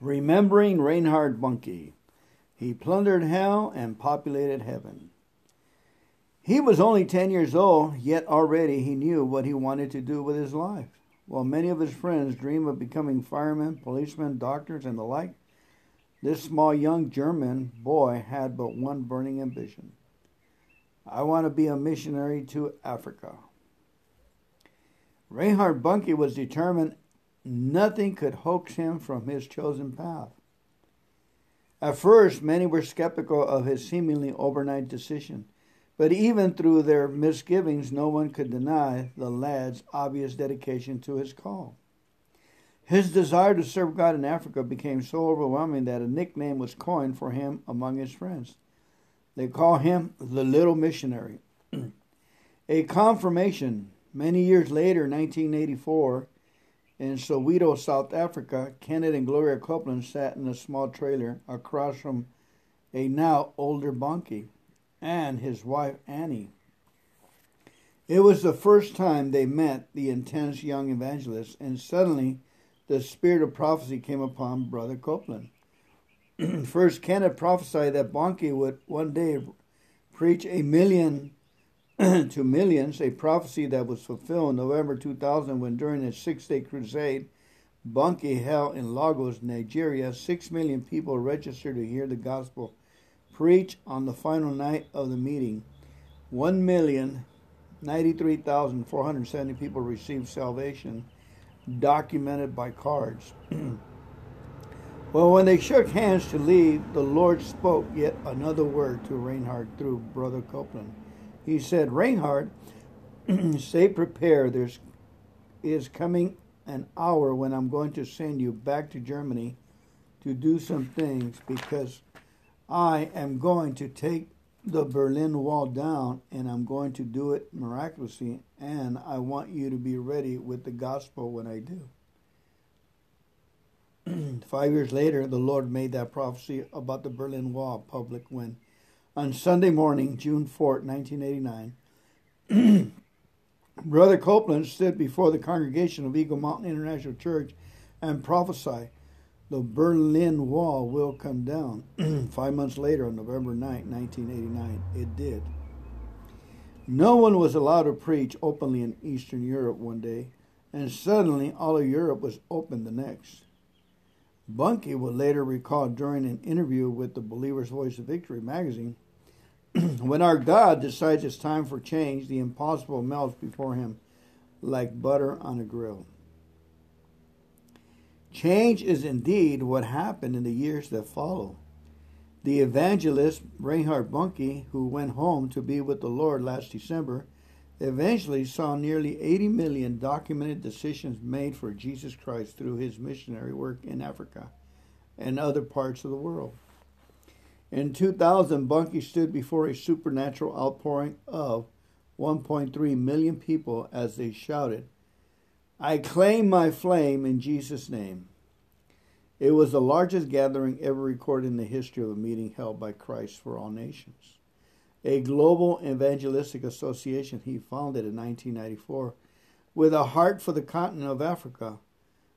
Remembering Reinhard Bonnke. He plundered hell and populated heaven. He was only 10 years old, yet already he knew what he wanted to do with his life. While many of his friends dream of becoming firemen, policemen, doctors, and the like, this small young German boy had but one burning ambition I want to be a missionary to Africa. Reinhard Bonnke was determined nothing could hoax him from his chosen path. At first, many were skeptical of his seemingly overnight decision, but even through their misgivings, no one could deny the lad's obvious dedication to his call. His desire to serve God in Africa became so overwhelming that a nickname was coined for him among his friends. They call him the Little Missionary. a confirmation many years later, 1984, in Soweto, South Africa, Kenneth and Gloria Copeland sat in a small trailer across from a now older Bonnke and his wife Annie. It was the first time they met the intense young evangelist, and suddenly the spirit of prophecy came upon Brother Copeland. First, Kenneth prophesied that Bonnke would one day preach a million to millions, a prophecy that was fulfilled in November 2000 when during a six day crusade Bonnke held in Lagos, Nigeria, six million people registered to hear the gospel preached on the final night of the meeting. One million ninety-three thousand four hundred seventy people received salvation, documented by cards. well, when they shook hands to leave, the Lord spoke yet another word to Reinhard through Brother Copeland. He said, Reinhard, stay prepared. There's is coming an hour when I'm going to send you back to Germany to do some things because I am going to take the Berlin Wall down and I'm going to do it miraculously and I want you to be ready with the gospel when I do. Five years later, the Lord made that prophecy about the Berlin Wall public when on Sunday morning, June 4, 1989, Brother Copeland stood before the congregation of Eagle Mountain International Church and prophesied, The Berlin Wall will come down. Five months later, on November 9, 1989, it did. No one was allowed to preach openly in Eastern Europe one day, and suddenly all of Europe was open the next. Bonnke would later recall during an interview with the Believer's Voice of Victory magazine when our God decides it's time for change, the impossible melts before him like butter on a grill. Change is indeed what happened in the years that follow. The evangelist Reinhard Bonnke, who went home to be with the Lord last December, eventually saw nearly 80 million documented decisions made for Jesus Christ through his missionary work in Africa and other parts of the world. In 2000, Bonnke stood before a supernatural outpouring of 1.3 million people as they shouted, I claim my flame in Jesus' name. It was the largest gathering ever recorded in the history of a meeting held by Christ for all nations. A global evangelistic association he founded in 1994 with a heart for the continent of Africa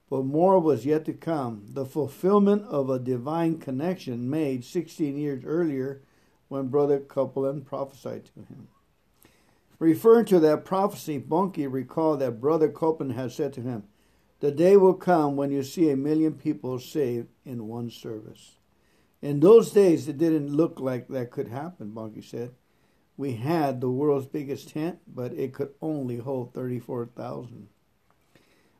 but more was yet to come the fulfillment of a divine connection made 16 years earlier when Brother Copeland prophesied to him. Referring to that prophecy, Bonnke recalled that Brother Copeland had said to him, The day will come when you see a million people saved in one service. In those days, it didn't look like that could happen, Bonnke said. We had the world's biggest tent, but it could only hold 34,000.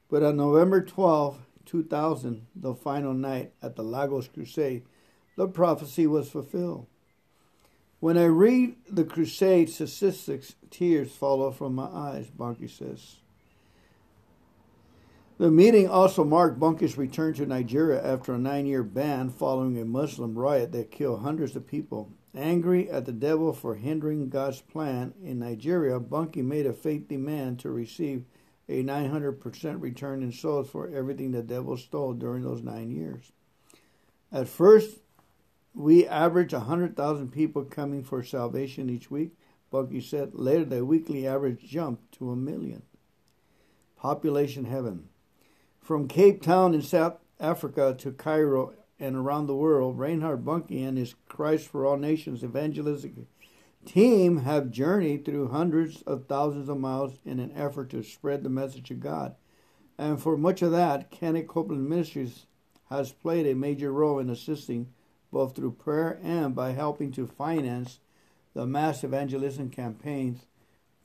But on November 12, 2000, the final night at the Lagos Crusade, the prophecy was fulfilled. When I read the crusade statistics, tears fall from my eyes, Bonnke says. The meeting also marked Bonnke's return to Nigeria after a nine year ban following a Muslim riot that killed hundreds of people. Angry at the devil for hindering God's plan in Nigeria, Bonnke made a faith demand to receive a 900% return in souls for everything the devil stole during those nine years. At first, we average 100,000 people coming for salvation each week. Bonnke said later the weekly average jumped to a million. Population heaven. From Cape Town in South Africa to Cairo and around the world, Reinhard Bonnke and his Christ for All Nations evangelistic team have journeyed through hundreds of thousands of miles in an effort to spread the message of God. And for much of that, Kenneth Copeland Ministries has played a major role in assisting both through prayer and by helping to finance the mass evangelism campaigns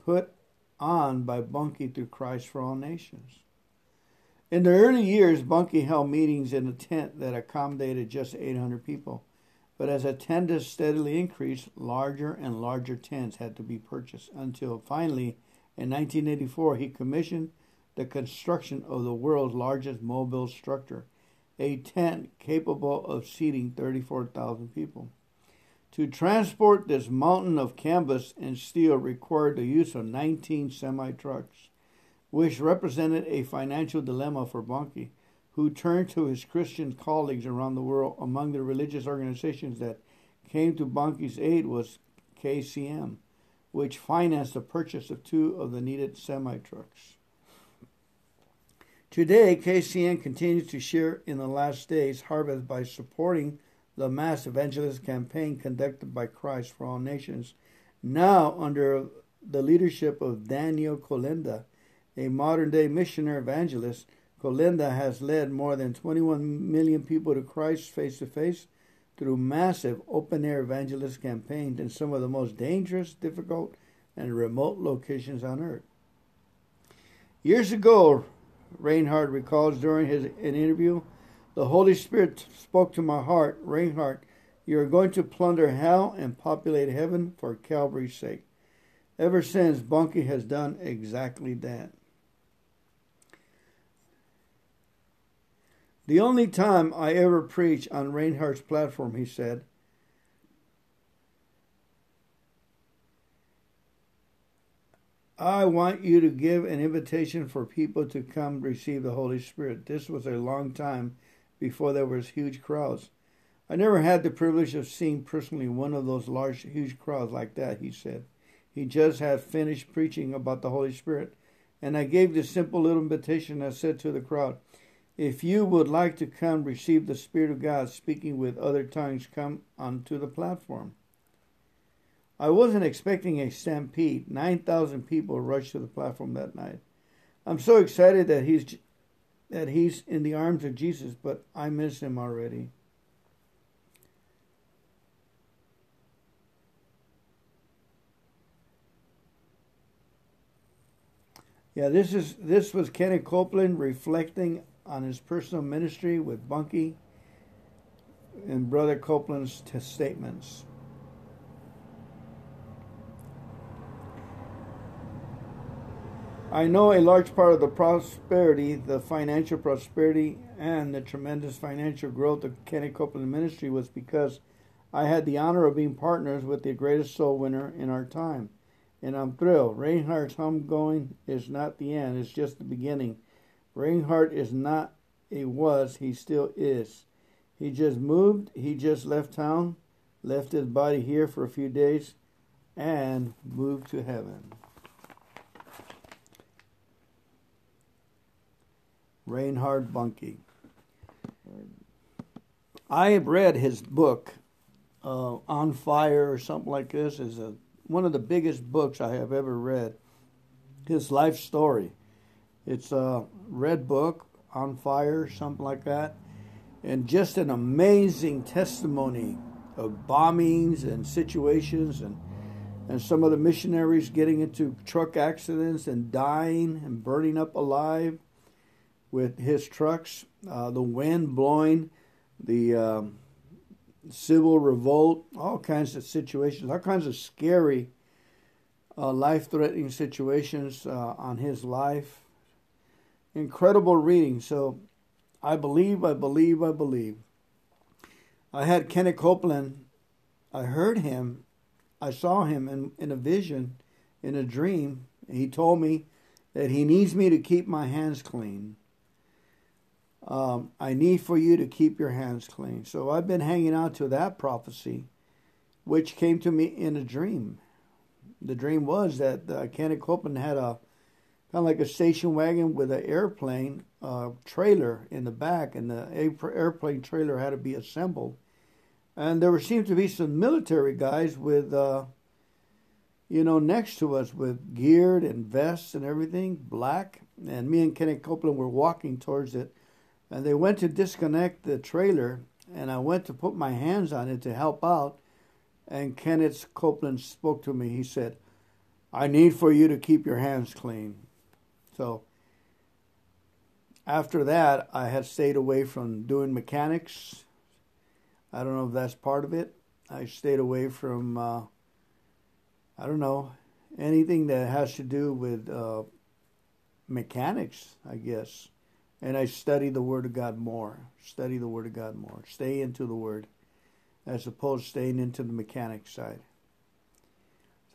put on by Bonnke through Christ for All Nations. In the early years, Bonnke held meetings in a tent that accommodated just 800 people. But as attendance steadily increased, larger and larger tents had to be purchased until finally, in 1984, he commissioned the construction of the world's largest mobile structure, a tent capable of seating 34,000 people. To transport this mountain of canvas and steel required the use of 19 semi trucks, which represented a financial dilemma for Bonnke, who turned to his Christian colleagues around the world. Among the religious organizations that came to Bonnke's aid was KCM, which financed the purchase of two of the needed semi trucks. Today, KCM continues to share in the last days harvest by supporting the mass evangelist campaign conducted by Christ for All Nations, now under the leadership of Daniel Kolenda, a modern day missionary evangelist. Kolenda has led more than 21 million people to Christ face to face through massive open air evangelist campaigns in some of the most dangerous, difficult, and remote locations on earth. Years ago, Reinhard recalls during his an interview, the Holy Spirit spoke to my heart, Reinhard, you are going to plunder hell and populate heaven for Calvary's sake. Ever since, Bonnke has done exactly that. The only time I ever preach on Reinhard's platform, he said, I want you to give an invitation for people to come receive the Holy Spirit. This was a long time before there was huge crowds. I never had the privilege of seeing personally one of those large, huge crowds like that, he said. He just had finished preaching about the Holy Spirit, and I gave this simple little invitation. I said to the crowd, If you would like to come receive the Spirit of God speaking with other tongues, come onto the platform. I wasn't expecting a stampede. 9,000 people rushed to the platform that night. I'm so excited that he's that he's in the arms of Jesus, but I miss him already. Yeah, this is this was Kenneth Copeland reflecting on his personal ministry with Bonnke and Brother Copeland's statements. I know a large part of the prosperity, the financial prosperity, and the tremendous financial growth of Kenny Copeland Ministry was because I had the honor of being partners with the greatest soul winner in our time. And I'm thrilled. Reinhard's homegoing is not the end, it's just the beginning. Reinhard is not a was, he still is. He just moved, he just left town, left his body here for a few days, and moved to heaven. Reinhard Bonnke. I have read his book, uh, On Fire or something like this. is a, one of the biggest books I have ever read. His life story. It's a red book, On Fire, something like that. And just an amazing testimony of bombings and situations and and some of the missionaries getting into truck accidents and dying and burning up alive with his trucks, uh, the wind blowing, the um, civil revolt, all kinds of situations, all kinds of scary, uh, life threatening situations uh, on his life. Incredible reading. So I believe, I believe, I believe. I had Kenneth Copeland, I heard him, I saw him in, in a vision, in a dream. He told me that he needs me to keep my hands clean um, I need for you to keep your hands clean. So I've been hanging on to that prophecy, which came to me in a dream. The dream was that uh, Kenneth Copeland had a kind of like a station wagon with an airplane uh, trailer in the back, and the airplane trailer had to be assembled. And there seemed to be some military guys with, uh, you know, next to us with geared and vests and everything, black. And me and Kenneth Copeland were walking towards it. And they went to disconnect the trailer, and I went to put my hands on it to help out. And Kenneth Copeland spoke to me. He said, I need for you to keep your hands clean. So after that, I had stayed away from doing mechanics. I don't know if that's part of it. I stayed away from, uh, I don't know, anything that has to do with uh, mechanics, I guess. And I study the Word of God more. Study the Word of God more. Stay into the Word as opposed to staying into the mechanic side.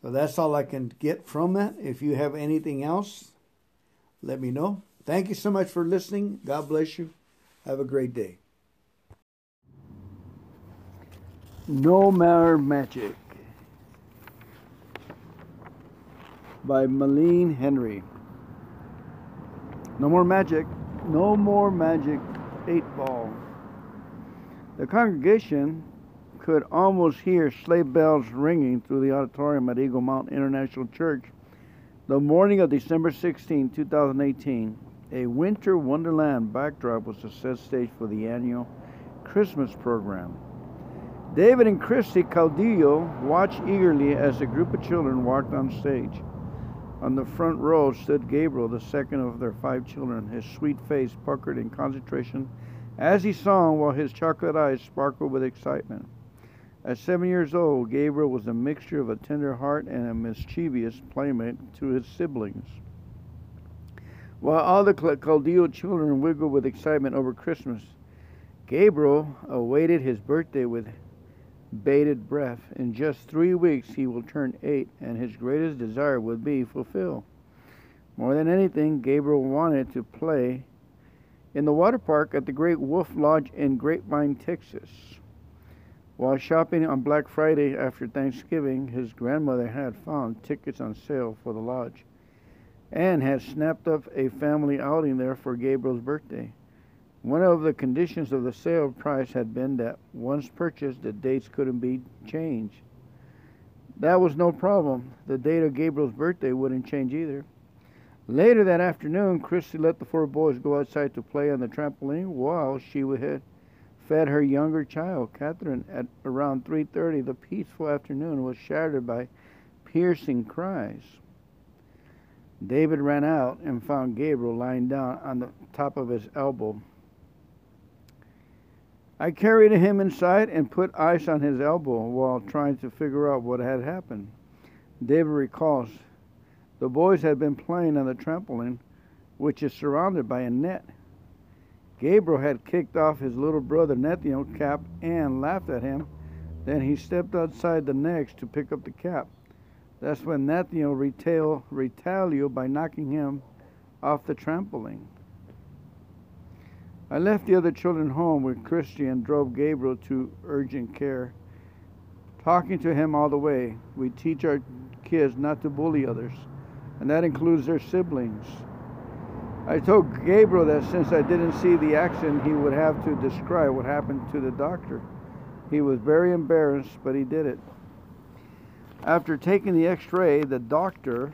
So that's all I can get from that. If you have anything else, let me know. Thank you so much for listening. God bless you. Have a great day. No More Magic by Melanie Hemry. No more magic. No more magic. Eight ball. The congregation could almost hear sleigh bells ringing through the auditorium at Eagle Mountain International Church the morning of December 16, 2018, a winter wonderland backdrop was the set stage for the annual Christmas program. David and Christy Caudillo watched eagerly as a group of children walked on stage. On the front row stood Gabriel, the second of their five children, his sweet face puckered in concentration as he sang while his chocolate eyes sparkled with excitement. At seven years old, Gabriel was a mixture of a tender heart and a mischievous playmate to his siblings. While all the Caudillo children wiggled with excitement over Christmas, Gabriel awaited his birthday with bated breath. In just three weeks, he will turn eight, and his greatest desire would be fulfilled. More than anything, Gabriel wanted to play in the water park at the Great Wolf Lodge in Grapevine, Texas. While shopping on Black Friday after Thanksgiving, his grandmother had found tickets on sale for the lodge and had snapped up a family outing there for Gabriel's birthday. One of the conditions of the sale price had been that once purchased, the dates couldn't be changed. That was no problem. The date of Gabriel's birthday wouldn't change either. Later that afternoon, Christy let the four boys go outside to play on the trampoline while she would head fed her younger child, Catherine, at around 3:30. The peaceful afternoon was shattered by piercing cries. David ran out and found Gabriel lying down on the top of his elbow. I carried him inside and put ice on his elbow while trying to figure out what had happened. David recalls the boys had been playing on the trampoline, which is surrounded by a net. Gabriel had kicked off his little brother Nathaniel's cap and laughed at him. Then he stepped outside the next to pick up the cap. That's when Nathaniel retail, retaliated by knocking him off the trampoline. I left the other children home with Christy and drove Gabriel to urgent care. Talking to him all the way, we teach our kids not to bully others, and that includes their siblings. I told Gabriel that since I didn't see the accident, he would have to describe what happened to the doctor. He was very embarrassed, but he did it. After taking the x ray, the doctor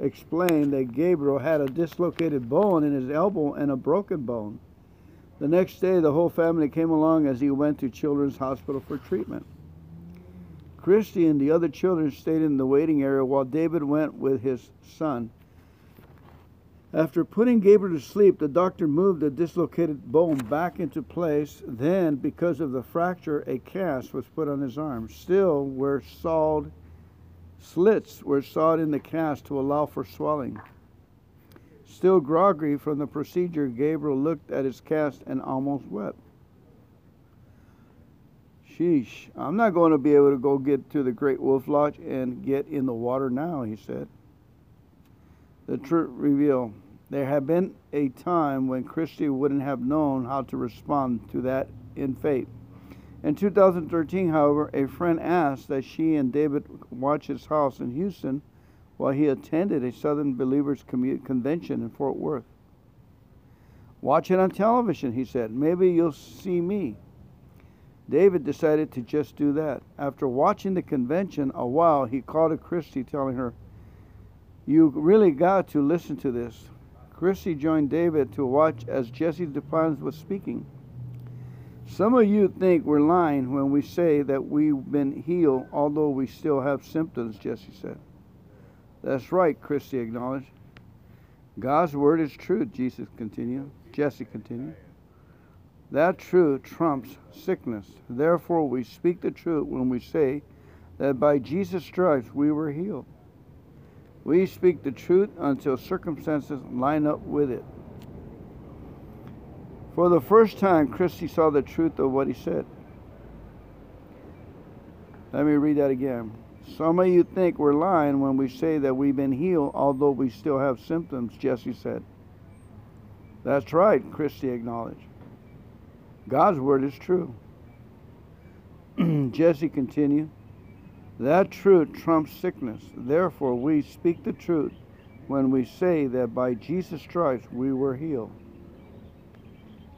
explained that Gabriel had a dislocated bone in his elbow and a broken bone. The next day, the whole family came along as he went to Children's Hospital for treatment. Christy and the other children stayed in the waiting area while David went with his son. After putting Gabriel to sleep, the doctor moved the dislocated bone back into place. Then, because of the fracture, a cast was put on his arm. Still, were sawed slits were sawed in the cast to allow for swelling. Still groggy from the procedure, Gabriel looked at his cast and almost wept. Sheesh, I'm not going to be able to go get to the Great Wolf Lodge and get in the water now, he said. The truth revealed there had been a time when Christy wouldn't have known how to respond to that in faith. In 2013, however, a friend asked that she and David watch his house in Houston while he attended a Southern Believers convention in Fort Worth. Watch it on television, he said. Maybe you'll see me. David decided to just do that. After watching the convention a while, he called to Christy, telling her, You really got to listen to this. Christy joined David to watch as Jesse Duplantis was speaking. Some of you think we're lying when we say that we've been healed, although we still have symptoms, Jesse said. That's right, Christy acknowledged. God's word is true, Jesus continued. Jesse continued. That truth trumps sickness. Therefore, we speak the truth when we say that by Jesus' stripes we were healed. We speak the truth until circumstances line up with it. For the first time, Christy saw the truth of what he said. Let me read that again. Some of you think we're lying when we say that we've been healed, although we still have symptoms, Jesse said. That's right, Christy acknowledged. God's word is true. Jesse continued, That truth trumps sickness. Therefore, we speak the truth when we say that by Jesus' stripes we were healed.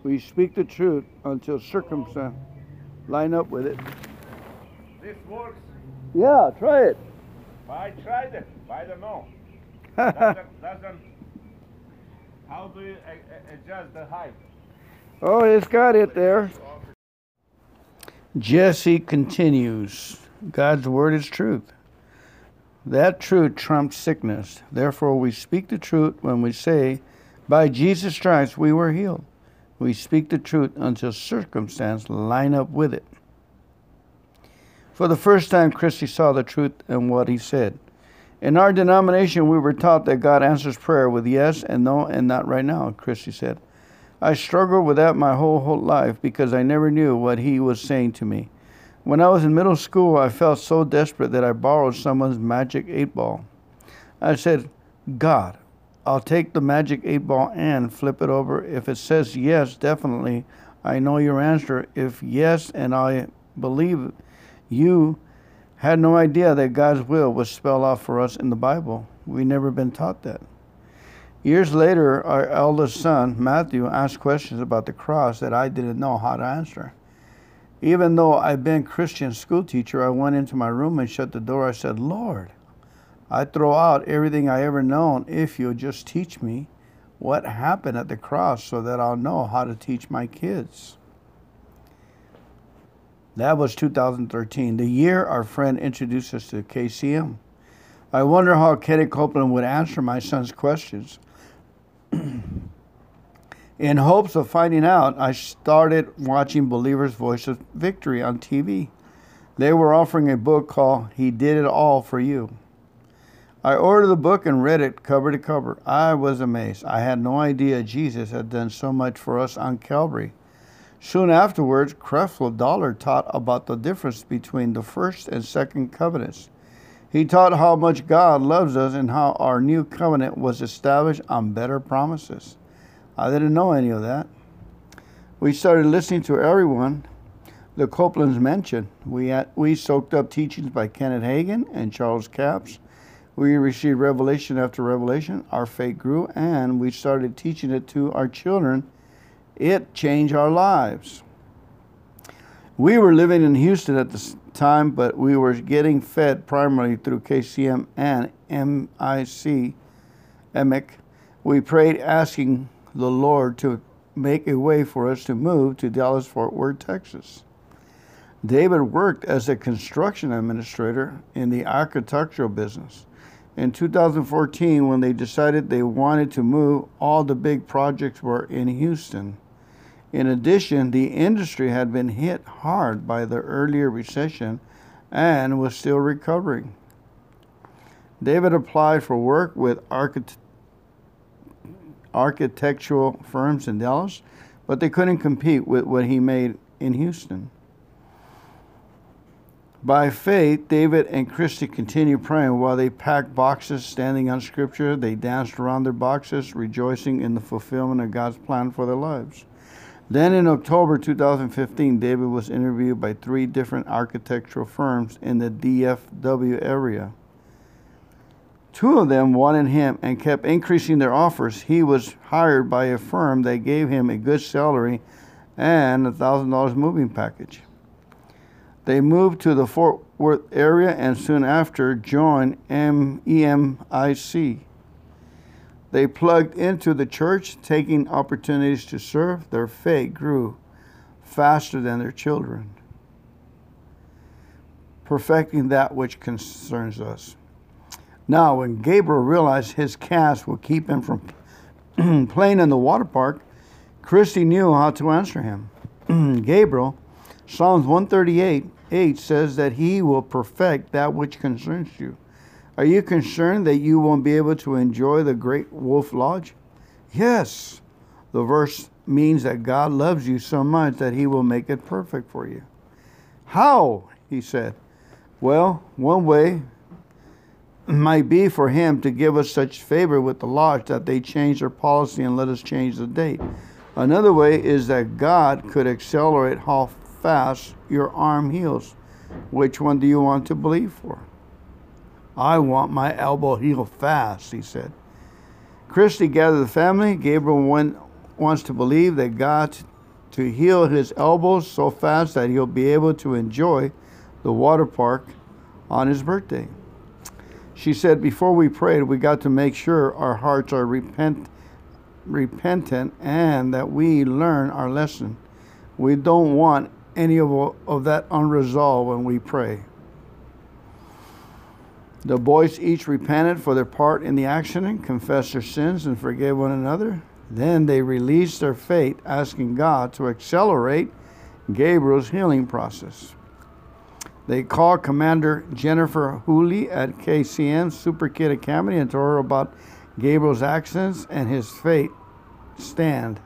We speak the truth until circumstances line up with it. This works. Yeah, try it. I tried it. I don't know. doesn't, doesn't, how do you adjust the height? Oh, it's got it there. Jesse continues God's word is truth. That truth trumps sickness. Therefore, we speak the truth when we say, By Jesus' Christ we were healed. We speak the truth until circumstance line up with it. For the first time, Christy saw the truth in what he said. In our denomination, we were taught that God answers prayer with yes and no and not right now, Christy said. I struggled with that my whole, whole life because I never knew what he was saying to me. When I was in middle school, I felt so desperate that I borrowed someone's magic eight ball. I said, God, I'll take the magic eight ball and flip it over. If it says yes, definitely, I know your answer. If yes, and I believe you had no idea that God's will was spelled out for us in the Bible. We never been taught that. Years later, our eldest son, Matthew, asked questions about the cross that I didn't know how to answer. Even though I've been Christian school teacher, I went into my room and shut the door. I said, Lord, I throw out everything I ever known if you'll just teach me what happened at the cross so that I'll know how to teach my kids. That was 2013, the year our friend introduced us to KCM. I wonder how Kenny Copeland would answer my son's questions. In hopes of finding out, I started watching Believer's Voice of Victory on TV. They were offering a book called He Did It All for You. I ordered the book and read it cover to cover. I was amazed. I had no idea Jesus had done so much for us on Calvary. Soon afterwards, Creflo Dollar taught about the difference between the first and second covenants. He taught how much God loves us and how our new covenant was established on better promises. I didn't know any of that. We started listening to everyone the Copelands mentioned. We, had, we soaked up teachings by Kenneth Hagin and Charles Capps. We received revelation after revelation. Our faith grew, and we started teaching it to our children. It changed our lives. We were living in Houston at the time, but we were getting fed primarily through KCM and MIC, EMIC. We prayed asking the Lord to make a way for us to move to Dallas Fort Worth, Texas. David worked as a construction administrator in the architectural business. In 2014, when they decided they wanted to move, all the big projects were in Houston. In addition, the industry had been hit hard by the earlier recession and was still recovering. David applied for work with architect architectural firms in Dallas, but they couldn't compete with what he made in Houston. By faith, David and Christy continued praying while they packed boxes, standing on scripture. They danced around their boxes, rejoicing in the fulfillment of God's plan for their lives. Then in October 2015, David was interviewed by three different architectural firms in the DFW area. Two of them wanted him and kept increasing their offers. He was hired by a firm that gave him a good salary and a thousand dollars moving package. They moved to the Fort Worth area and soon after joined EMIC. They plugged into the church, taking opportunities to serve. Their faith grew faster than their children, perfecting that which concerns us. Now, when Gabriel realized his cast would keep him from playing in the water park, Christy knew how to answer him. Gabriel, Psalms 138 8 says that he will perfect that which concerns you. Are you concerned that you won't be able to enjoy the great Wolf Lodge? Yes. The verse means that God loves you so much that he will make it perfect for you. How? He said. Well, one way might be for him to give us such favor with the lodge that they change their policy and let us change the date. Another way is that God could accelerate how fast your arm heals. Which one do you want to believe for? I want my elbow healed fast, he said. Christy gathered the family. Gabriel went, wants to believe that God to heal his elbows so fast that he'll be able to enjoy the water park on his birthday. She said, Before we prayed, we got to make sure our hearts are repent, repentant and that we learn our lesson. We don't want any of, of that unresolved when we pray. The boys each repented for their part in the accident, confessed their sins, and forgave one another. Then they released their faith, asking God to accelerate Gabriel's healing process. They called Commander Jennifer Hooley at KCM Super Kid Academy and told her about Gabriel's accidents and his fate stand.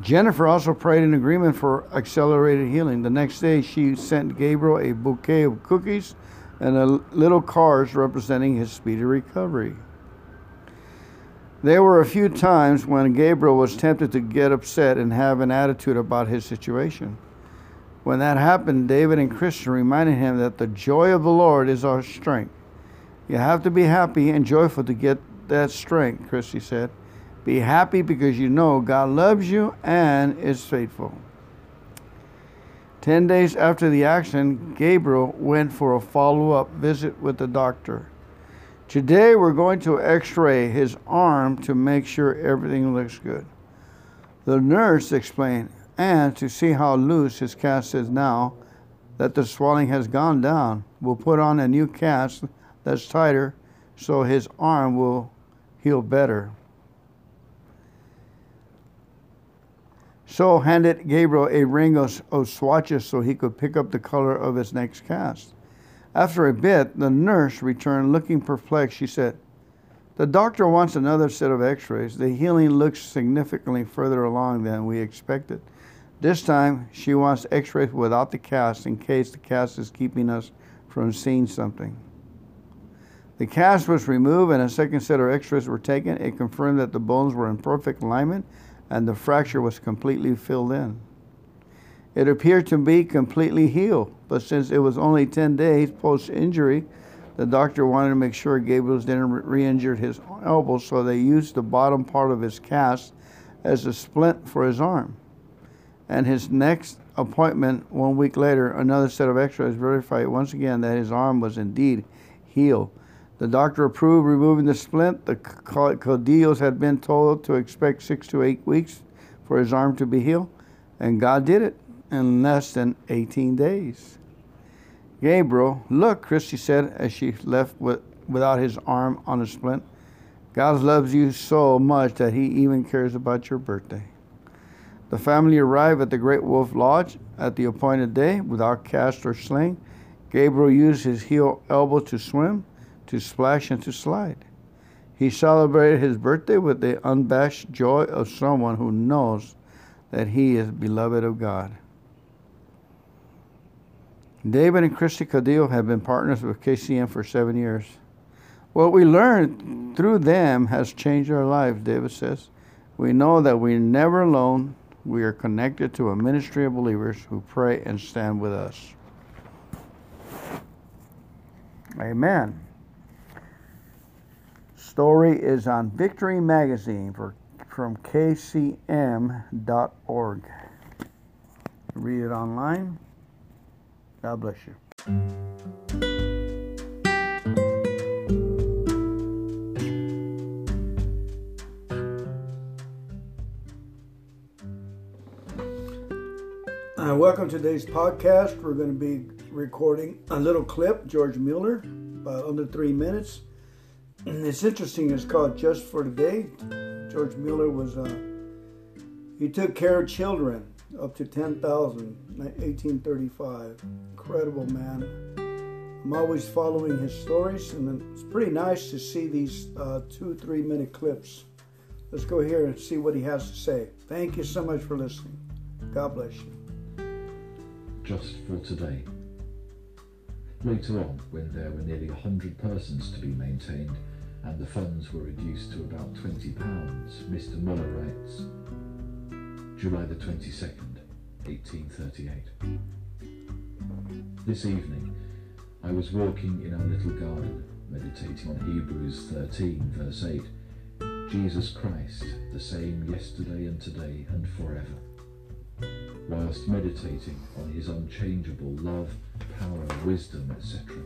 Jennifer also prayed in agreement for accelerated healing. The next day, she sent Gabriel a bouquet of cookies and a little cards representing his speedy recovery. There were a few times when Gabriel was tempted to get upset and have an attitude about his situation. When that happened, David and Christian reminded him that the joy of the Lord is our strength. You have to be happy and joyful to get that strength, Christy said. Be happy because you know God loves you and is faithful. Ten days after the accident, Gabriel went for a follow up visit with the doctor. Today we're going to x ray his arm to make sure everything looks good. The nurse explained, and to see how loose his cast is now, that the swelling has gone down, we'll put on a new cast that's tighter so his arm will heal better. So handed Gabriel a ring of, of swatches so he could pick up the color of his next cast. After a bit, the nurse returned looking perplexed. She said, The doctor wants another set of x rays. The healing looks significantly further along than we expected. This time, she wants x rays without the cast in case the cast is keeping us from seeing something. The cast was removed and a second set of x rays were taken. It confirmed that the bones were in perfect alignment and the fracture was completely filled in. It appeared to be completely healed, but since it was only 10 days post injury, the doctor wanted to make sure Gabriel's didn't re injure his elbow, so they used the bottom part of his cast as a splint for his arm. And his next appointment, one week later, another set of x rays verified once again that his arm was indeed healed. The doctor approved removing the splint. The Caudillos had been told to expect six to eight weeks for his arm to be healed, and God did it in less than 18 days. Gabriel, look, Christy said as she left with, without his arm on a splint. God loves you so much that he even cares about your birthday. The family arrived at the Great Wolf Lodge at the appointed day without cast or sling. Gabriel used his heel elbow to swim to splash and to slide. He celebrated his birthday with the unabashed joy of someone who knows that he is beloved of God. David and Christy Caudillo have been partners with KCM for seven years. What we learned through them has changed our lives, David says. We know that we're never alone. We are connected to a ministry of believers who pray and stand with us. Amen. Story is on Victory Magazine for, from kcm.org. Read it online. God bless you. Uh, welcome to today's podcast. We're going to be recording a little clip, George Mueller, about under three minutes. It's interesting. It's called Just for Today. George Mueller was uh, he took care of children up to 10,000, 1835. Incredible man. I'm always following his stories, and it's pretty nice to see these uh, two, three minute clips. Let's go here and see what he has to say. Thank you so much for listening. God bless you just for today. Later on, when there were nearly 100 persons to be maintained and the funds were reduced to about £20, Mr. Muller writes, July the 22nd, 1838. This evening, I was walking in our little garden, meditating on Hebrews 13, verse 8 Jesus Christ, the same yesterday and today and forever whilst meditating on his unchangeable love, power, wisdom, etc.,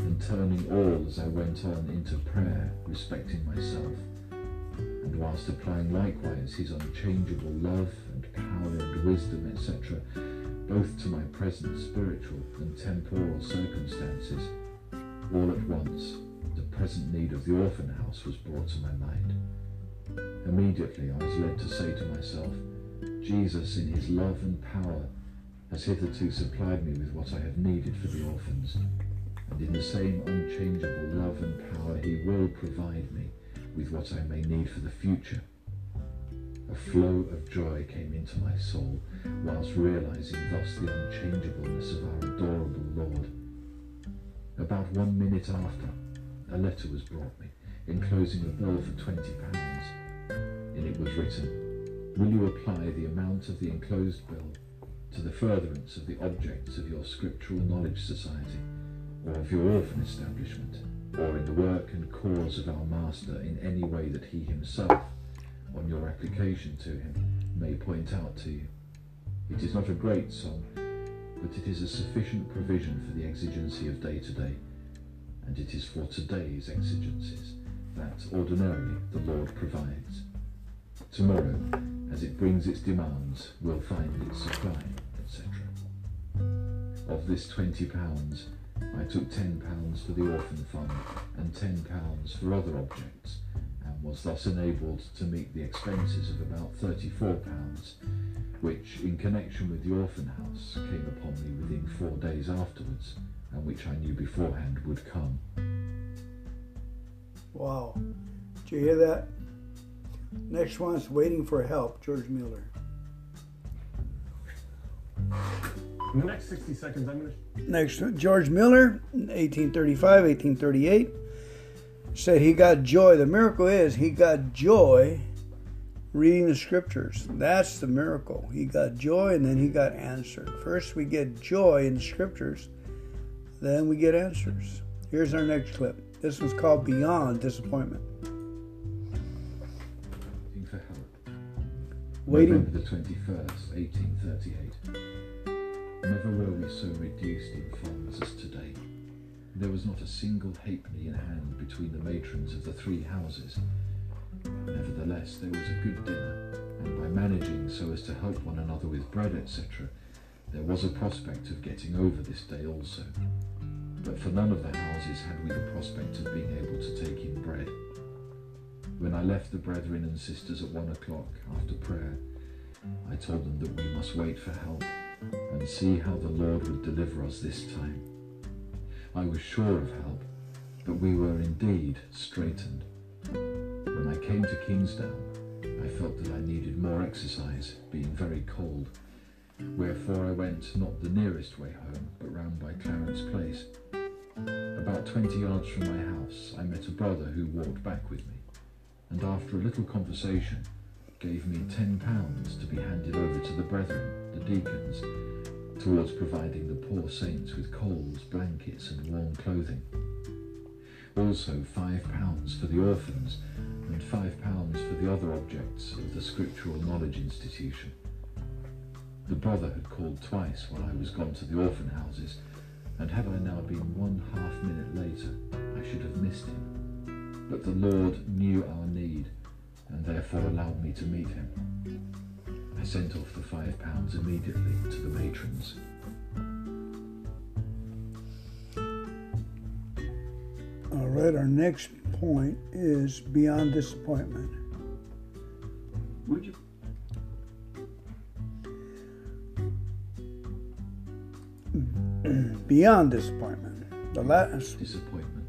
and turning all as I went on into prayer respecting myself, and whilst applying likewise his unchangeable love and power and wisdom, etc., both to my present spiritual and temporal circumstances, all at once the present need of the orphan house was brought to my mind. Immediately I was led to say to myself, Jesus, in his love and power, has hitherto supplied me with what I have needed for the orphans, in the same unchangeable love and power, he will provide me with what I may need for the future. A flow of joy came into my soul whilst realizing thus the unchangeableness of our adorable Lord. About one minute after, a letter was brought me, enclosing a bill for twenty pounds. In it was written, Will you apply the amount of the enclosed bill to the furtherance of the objects of your Scriptural Knowledge Society, or of your orphan establishment, or in the work and cause of our Master in any way that he himself, on your application to him, may point out to you? It is not a great sum, but it is a sufficient provision for the exigency of day to day, and it is for today's exigencies that ordinarily the Lord provides. Tomorrow, as it brings its demands, will find its supply, etc. Of this £20, I took £10 for the orphan fund and £10 for other objects, and was thus enabled to meet the expenses of about £34, which, in connection with the orphan house, came upon me within four days afterwards, and which I knew beforehand would come. Wow. Did you hear that? Next one is Waiting for Help, George Mueller. In the next 60 seconds, I'm going to. Next, George Miller, 1835, 1838, said he got joy. The miracle is he got joy reading the scriptures. That's the miracle. He got joy and then he got answered. First, we get joy in the scriptures, then we get answers. Here's our next clip. This one's called Beyond Disappointment. Waiting. November the 21st, 1838. Never were we so reduced in funds as today. There was not a single halfpenny in hand between the matrons of the three houses. Nevertheless, there was a good dinner, and by managing so as to help one another with bread, etc., there was a prospect of getting over this day also. But for none of the houses had we the prospect of being able to take in bread. When I left the brethren and sisters at one o'clock after prayer, I told them that we must wait for help and see how the Lord would deliver us this time. I was sure of help, but we were indeed straitened. When I came to Kingsdown, I felt that I needed more exercise, being very cold. Wherefore I went not the nearest way home, but round by Clarence Place. About twenty yards from my house, I met a brother who walked back with me and after a little conversation, gave me ten pounds to be handed over to the brethren, the deacons, towards providing the poor saints with coals, blankets, and warm clothing. also five pounds for the orphans and five pounds for the other objects of the Scriptural Knowledge Institution. The brother had called twice while I was gone to the orphan houses, and had I now been one half minute later, I should have missed him. But the Lord knew our need, and therefore allowed me to meet him. I sent off the five pounds immediately to the matrons. All right, our next point is beyond disappointment. Would you? beyond disappointment. The last Disappointment.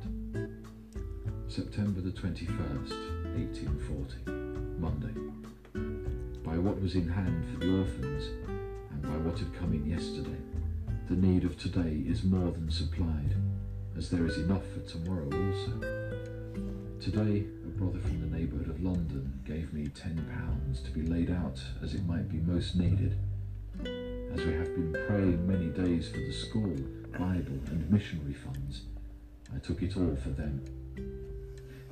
September the 21st, 1840, Monday. By what was in hand for the orphans, and by what had come in yesterday, the need of today is more than supplied, as there is enough for tomorrow also. Today, a brother from the neighbourhood of London gave me ten pounds to be laid out as it might be most needed. As we have been praying many days for the school, Bible, and missionary funds, I took it all for them.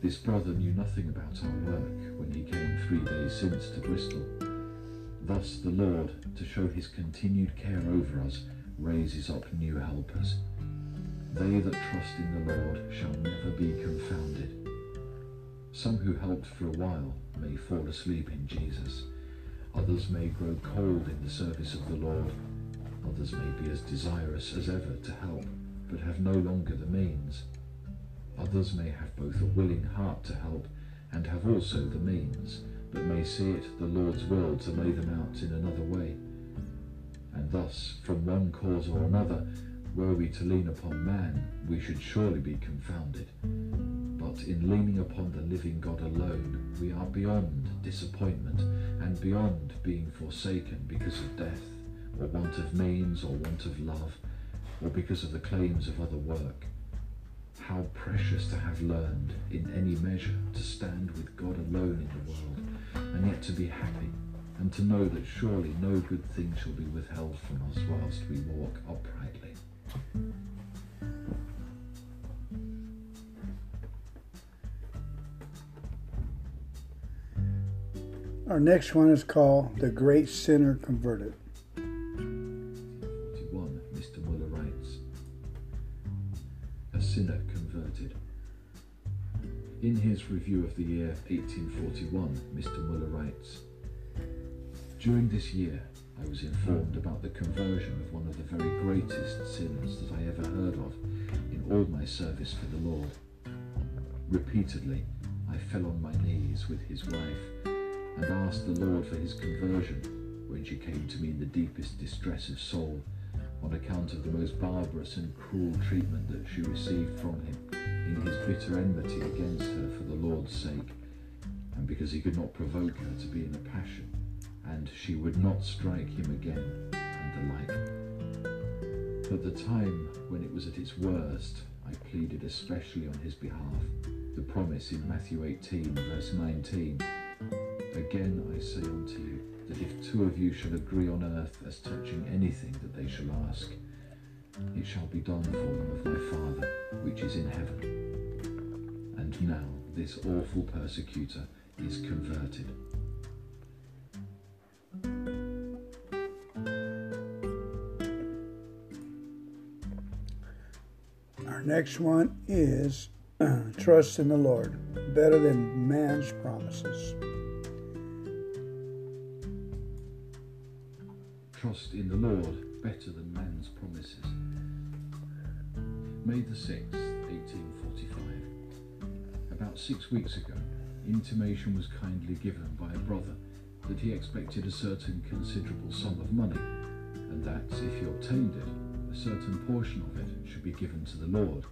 This brother knew nothing about our work when he came three days since to Bristol. Thus the Lord, to show his continued care over us, raises up new helpers. They that trust in the Lord shall never be confounded. Some who helped for a while may fall asleep in Jesus. Others may grow cold in the service of the Lord. Others may be as desirous as ever to help, but have no longer the means. Others may have both a willing heart to help and have also the means, but may see it the Lord's will to lay them out in another way. And thus, from one cause or another, were we to lean upon man, we should surely be confounded. But in leaning upon the living God alone, we are beyond disappointment and beyond being forsaken because of death, or want of means, or want of love, or because of the claims of other work. How precious to have learned, in any measure, to stand with God alone in the world, and yet to be happy, and to know that surely no good thing shall be withheld from us whilst we walk uprightly. Our next one is called The Great Sinner Converted. Review of the year 1841, Mr. Muller writes, During this year, I was informed about the conversion of one of the very greatest sinners that I ever heard of in all my service for the Lord. Repeatedly, I fell on my knees with his wife and asked the Lord for his conversion when she came to me in the deepest distress of soul on account of the most barbarous and cruel treatment that she received from him in his bitter enmity against her for Lord's sake, and because he could not provoke her to be in a passion, and she would not strike him again, and the like. At the time when it was at its worst, I pleaded especially on his behalf the promise in Matthew 18, verse 19 Again I say unto you, that if two of you shall agree on earth as touching anything that they shall ask, it shall be done for them of my Father which is in heaven. And now this awful persecutor is converted. Our next one is Trust in the Lord, better than man's promises. Trust in the Lord better than man's promises. May the 6th, 1845. About six weeks ago, intimation was kindly given by a brother that he expected a certain considerable sum of money, and that, if he obtained it, a certain portion of it should be given to the Lord,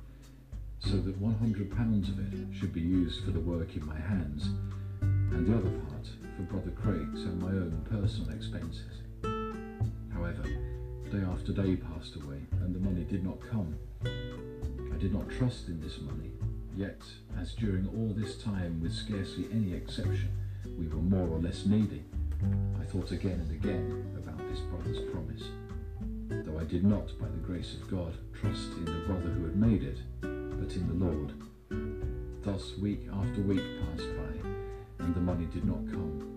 so that £100 of it should be used for the work in my hands, and the other part for Brother Craik's and my own personal expenses. However, day after day passed away, and the money did not come. I did not trust in this money, yet, as during all this time, with scarcely any exception, we were more or less needy, I thought again and again about this brother's promise. Though I did not, by the grace of God, trust in the brother who had made it, but in the Lord. Thus week after week passed by, and the money did not come.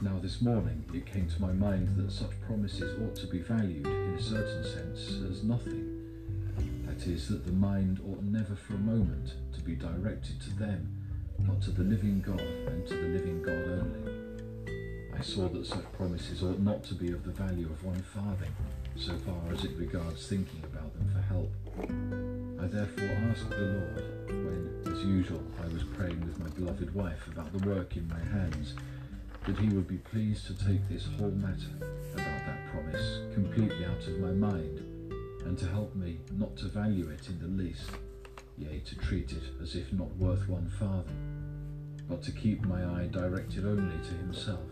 Now this morning it came to my mind that such promises ought to be valued in a certain sense as nothing. That is, that the mind ought never for a moment to be directed to them, but to the living God and to the living God only. I saw that such promises ought not to be of the value of one farthing, so far as it regards thinking about them for help. I therefore asked the Lord, when, as usual, I was praying with my beloved wife about the work in my hands, that he would be pleased to take this whole matter about that promise completely out of my mind, and to help me not to value it in the least, yea, to treat it as if not worth one farthing, but to keep my eye directed only to himself.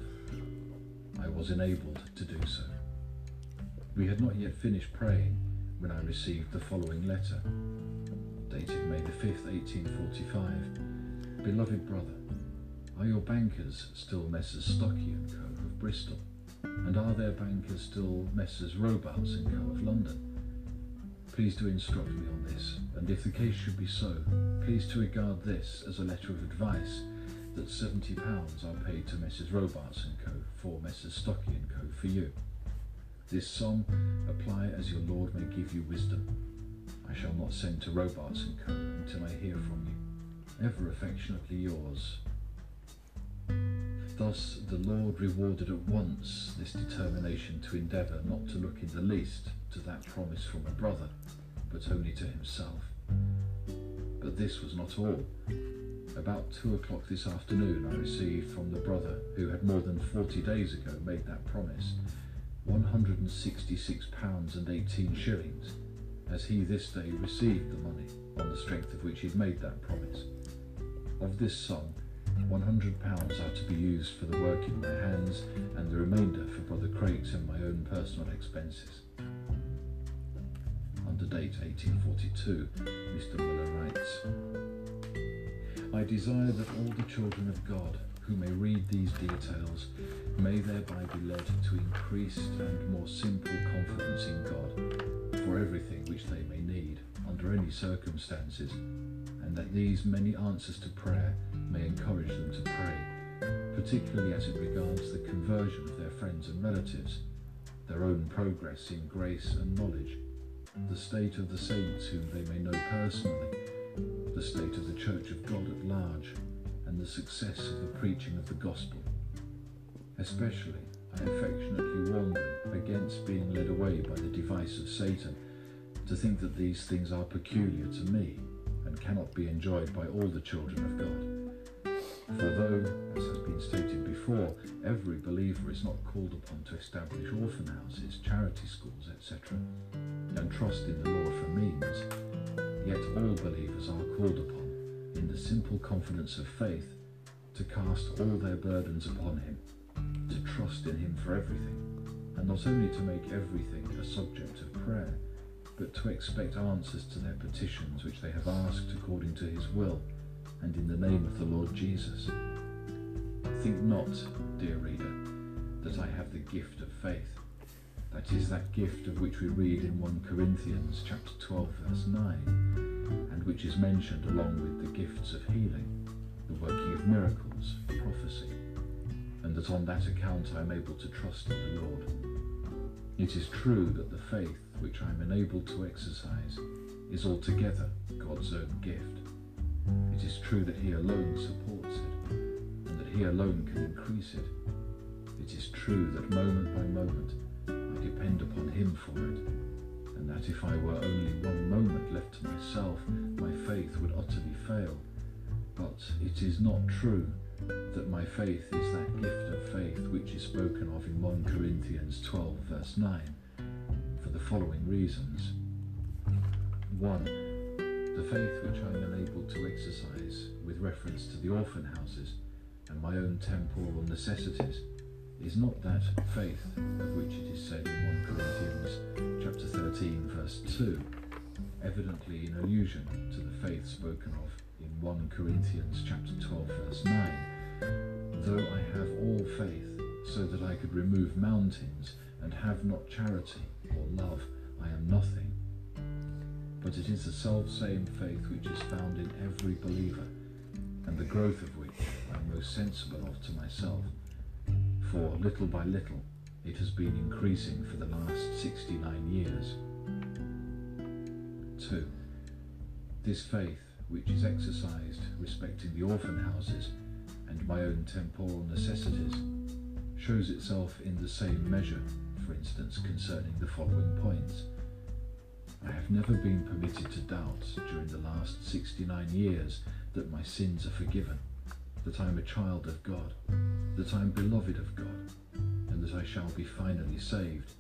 I was enabled to do so. We had not yet finished praying when I received the following letter, dated May the 5th, 1845. Beloved brother, are your bankers still Messrs. Stuckey and Co. of Bristol? And are their bankers still Messrs. Robarts and Co. of London? Please do instruct me on this, and if the case should be so, please to regard this as a letter of advice that £70 are paid to Messrs. Robarts and Co. for Messrs. Stuckey and Co. for you. This sum apply as your Lord may give you wisdom. I shall not send to Robarts and Co. until I hear from you. Ever affectionately yours, Thus the Lord rewarded at once this determination to endeavour not to look in the least to that promise from a brother, but only to himself. But this was not all. About two o'clock this afternoon, I received from the brother who had more than forty days ago made that promise £166 and 18 shillings, as he this day received the money on the strength of which he had made that promise. Of this sum, £100 are to be used for the work in my hands and the remainder for Brother Craik's and my own personal expenses. Under date 1842, Mr. Muller writes, I desire that all the children of God who may read these details may thereby be led to increased and more simple confidence in God for everything which they may need under any circumstances, and that these many answers to prayer may encourage them to pray, particularly as it regards the conversion of their friends and relatives, their own progress in grace and knowledge, the state of the saints whom they may know personally, the state of the Church of God at large, and the success of the preaching of the gospel. Especially, I affectionately warn them against being led away by the device of Satan to think that these things are peculiar to me and cannot be enjoyed by all the children of God. For though, as has been stated before, every believer is not called upon to establish orphan houses, charity schools, etc., and trust in the Lord for means, yet all believers are called upon, in the simple confidence of faith, to cast all their burdens upon Him, to trust in Him for everything, and not only to make everything a subject of prayer, but to expect answers to their petitions which they have asked according to his will and in the name of the Lord Jesus. Think not, dear reader, that I have the gift of faith. That is that gift of which we read in 1 Corinthians chapter 12 verse 9 and which is mentioned along with the gifts of healing, the working of miracles, prophecy, and that on that account I am able to trust in the Lord. It is true that the faith which I am enabled to exercise is altogether God's own gift. It is true that He alone supports it, and that He alone can increase it. It is true that moment by moment I depend upon Him for it, and that if I were only one moment left to myself, my faith would utterly fail. But it is not true that my faith is that gift of faith which is spoken of in 1 Corinthians 12, verse 9 for the following reasons. 1. The faith which I am enabled to exercise with reference to the orphan houses and my own temporal necessities is not that faith of which it is said in 1 Corinthians chapter 13 verse 2, evidently in allusion to the faith spoken of in 1 Corinthians chapter 12 verse 9. Though I have all faith so that I could remove mountains and have not charity or love, I am nothing. But it is the self-same faith which is found in every believer, and the growth of which I am most sensible of to myself. For little by little it has been increasing for the last 69 years. 2. This faith, which is exercised respecting the orphan houses and my own temporal necessities, shows itself in the same measure, for instance, concerning the following points. I have never been permitted to doubt during the last 69 years that my sins are forgiven, that I am a child of God, that I am beloved of God, and that I shall be finally saved,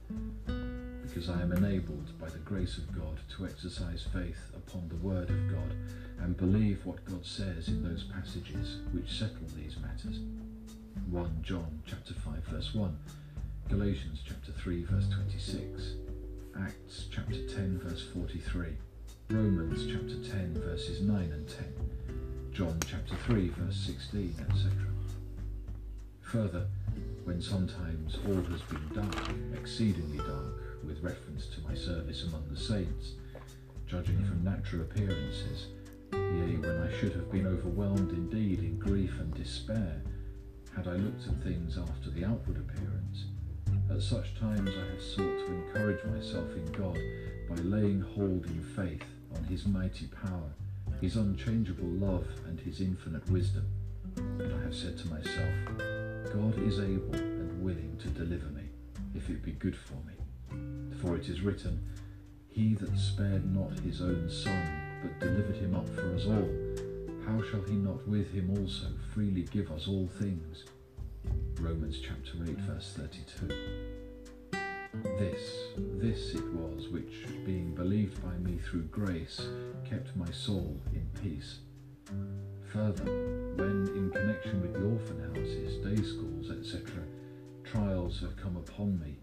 because I am enabled by the grace of God to exercise faith upon the Word of God and believe what God says in those passages which settle these matters. 1 John chapter 5 verse 1, Galatians chapter 3 verse 26, Acts chapter 10 verse 43, Romans chapter 10 verses 9 and 10, John chapter 3 verse 16, etc. Further, when sometimes all has been dark, exceedingly dark, with reference to my service among the saints, judging from natural appearances, yea, when I should have been overwhelmed indeed in grief and despair, had I looked at things after the outward appearance, at such times I have sought to encourage myself in God by laying hold in faith on his mighty power, his unchangeable love, and his infinite wisdom. And I have said to myself, God is able and willing to deliver me, if it be good for me. For it is written, He that spared not his own Son, but delivered him up for us all, how shall he not with him also freely give us all things? Romans chapter 8, verse 32. This, this it was which, being believed by me through grace, kept my soul in peace. Further, when in connection with the orphan houses, day schools, etc., trials have come upon me,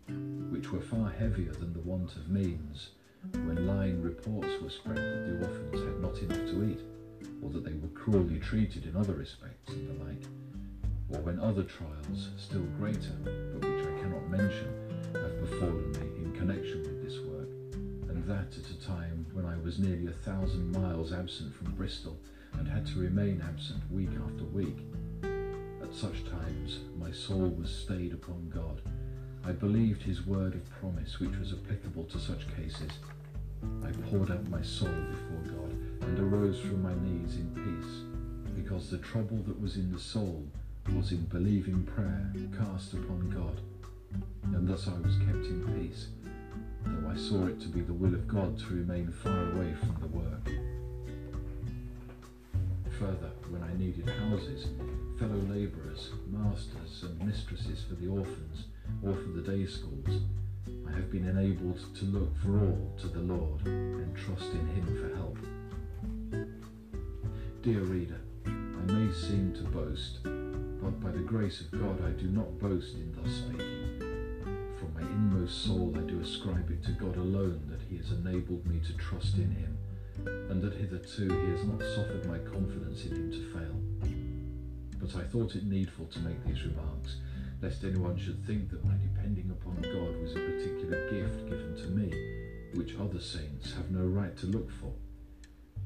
which were far heavier than the want of means, when lying reports were spread that the orphans had not enough to eat, or that they were cruelly treated in other respects and the like, or when other trials, still greater, but which I cannot mention, have befallen me in connection with this work, and that at a time when I was nearly a thousand miles absent from Bristol and had to remain absent week after week. At such times my soul was stayed upon God. I believed his word of promise which was applicable to such cases. I poured out my soul before God and arose from my knees in peace, because the trouble that was in the soul was in believing prayer cast upon God, and thus I was kept in peace, though I saw it to be the will of God to remain far away from the work. Further, when I needed houses, fellow labourers, masters, and mistresses for the orphans or for the day schools, I have been enabled to look for all to the Lord and trust in Him for help. Dear reader, I may seem to boast, but by the grace of God I do not boast in thus speaking. From my inmost soul I do ascribe it to God alone that He has enabled me to trust in Him, and that hitherto He has not suffered my confidence in Him to fail. But I thought it needful to make these remarks, lest anyone should think that my depending upon God was a particular gift given to me, which other saints have no right to look for,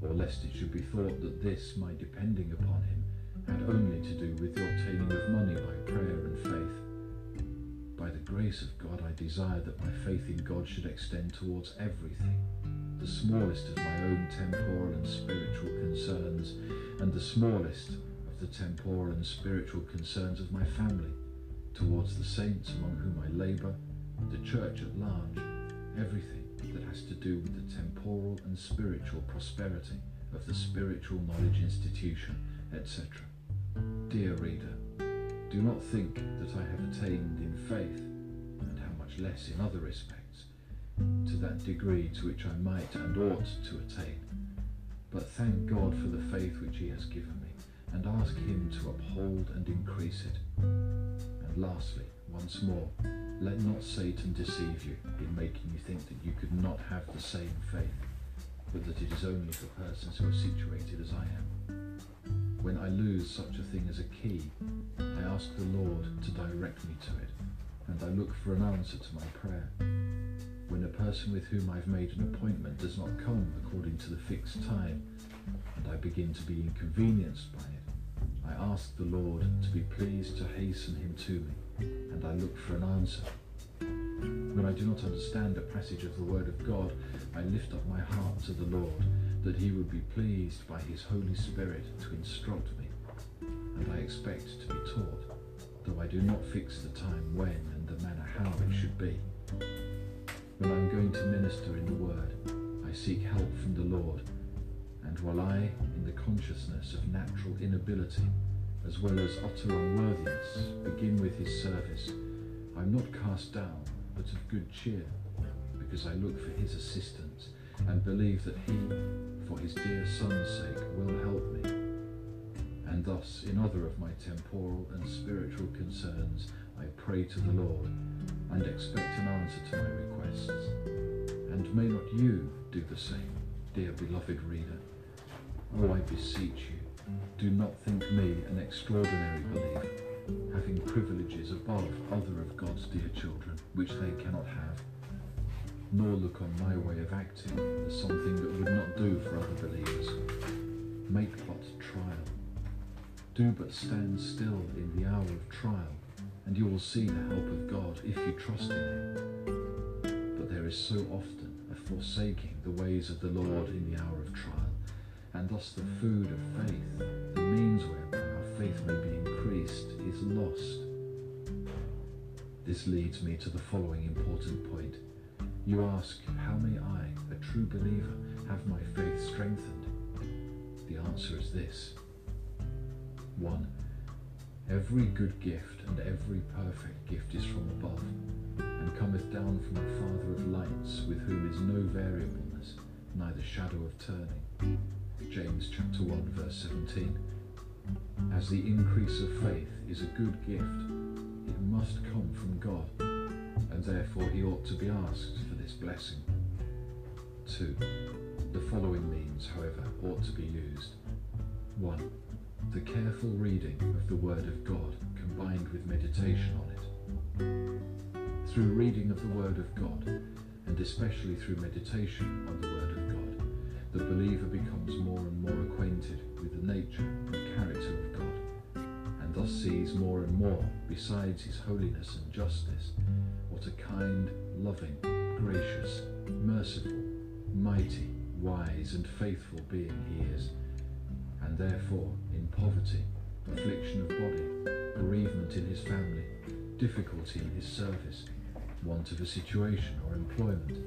or lest it should be thought that this, my depending upon Him, had only to do with the obtaining of money by prayer and faith. By the grace of God, I desire that my faith in God should extend towards everything, the smallest of my own temporal and spiritual concerns, and the smallest of the temporal and spiritual concerns of my family, towards the saints among whom I labour, the church at large, everything that has to do with the temporal and spiritual prosperity of the Scriptural Knowledge Institution, etc. Dear reader, do not think that I have attained in faith, and how much less in other respects, to that degree to which I might and ought to attain. But thank God for the faith which He has given me, and ask Him to uphold and increase it. And lastly, once more, let not Satan deceive you in making you think that you could not have the same faith, but that it is only for persons who are situated as I am. When I lose such a thing as a key, I ask the Lord to direct me to it, and I look for an answer to my prayer. when a person with whom I've made an appointment does not come according to the fixed time, and I begin to be inconvenienced by it, I ask the Lord to be pleased to hasten him to me, and I look for an answer. When I do not understand a passage of the Word of God, I lift up my heart to the Lord, that he would be pleased by his Holy Spirit to instruct me, and I expect to be taught, though I do not fix the time when and the manner how it should be. When I am going to minister in the Word, I seek help from the Lord, and while I, in the consciousness of natural inability, as well as utter unworthiness, begin with his service, I am not cast down, but of good cheer, because I look for his assistance, and believe that he, for his dear Son's sake, will help me. And thus, in other of my temporal and spiritual concerns, I pray to the Lord, and expect an answer to my requests. And may not you do the same, dear beloved reader? Oh, I beseech you, do not think me an extraordinary believer, having privileges above other of God's dear children, which they cannot have nor look on my way of acting as something that would not do for other believers. Make but trial. Do but stand still in the hour of trial, and you will see the help of God if you trust in Him. But there is so often a forsaking the ways of the Lord in the hour of trial, and thus the food of faith, the means whereby our faith may be increased, is lost. This leads me to the following important point. You ask, How may I, a true believer, have my faith strengthened? The answer is this 1. Every good gift and every perfect gift is from above, and cometh down from the Father of lights, with whom is no variableness, neither shadow of turning. James chapter 1, verse 17. As the increase of faith is a good gift, it must come from God, and therefore he ought to be asked this blessing. 2. The following means, however, ought to be used. 1. The careful reading of the Word of God combined with meditation on it. Through reading of the Word of God, and especially through meditation on the Word of God, the believer becomes more and more acquainted with the nature and character of God, and thus sees more and more, besides his holiness and justice, what a kind, loving, gracious, merciful, mighty, wise, and faithful being he is, and therefore in poverty, affliction of body, bereavement in his family, difficulty in his service, want of a situation or employment,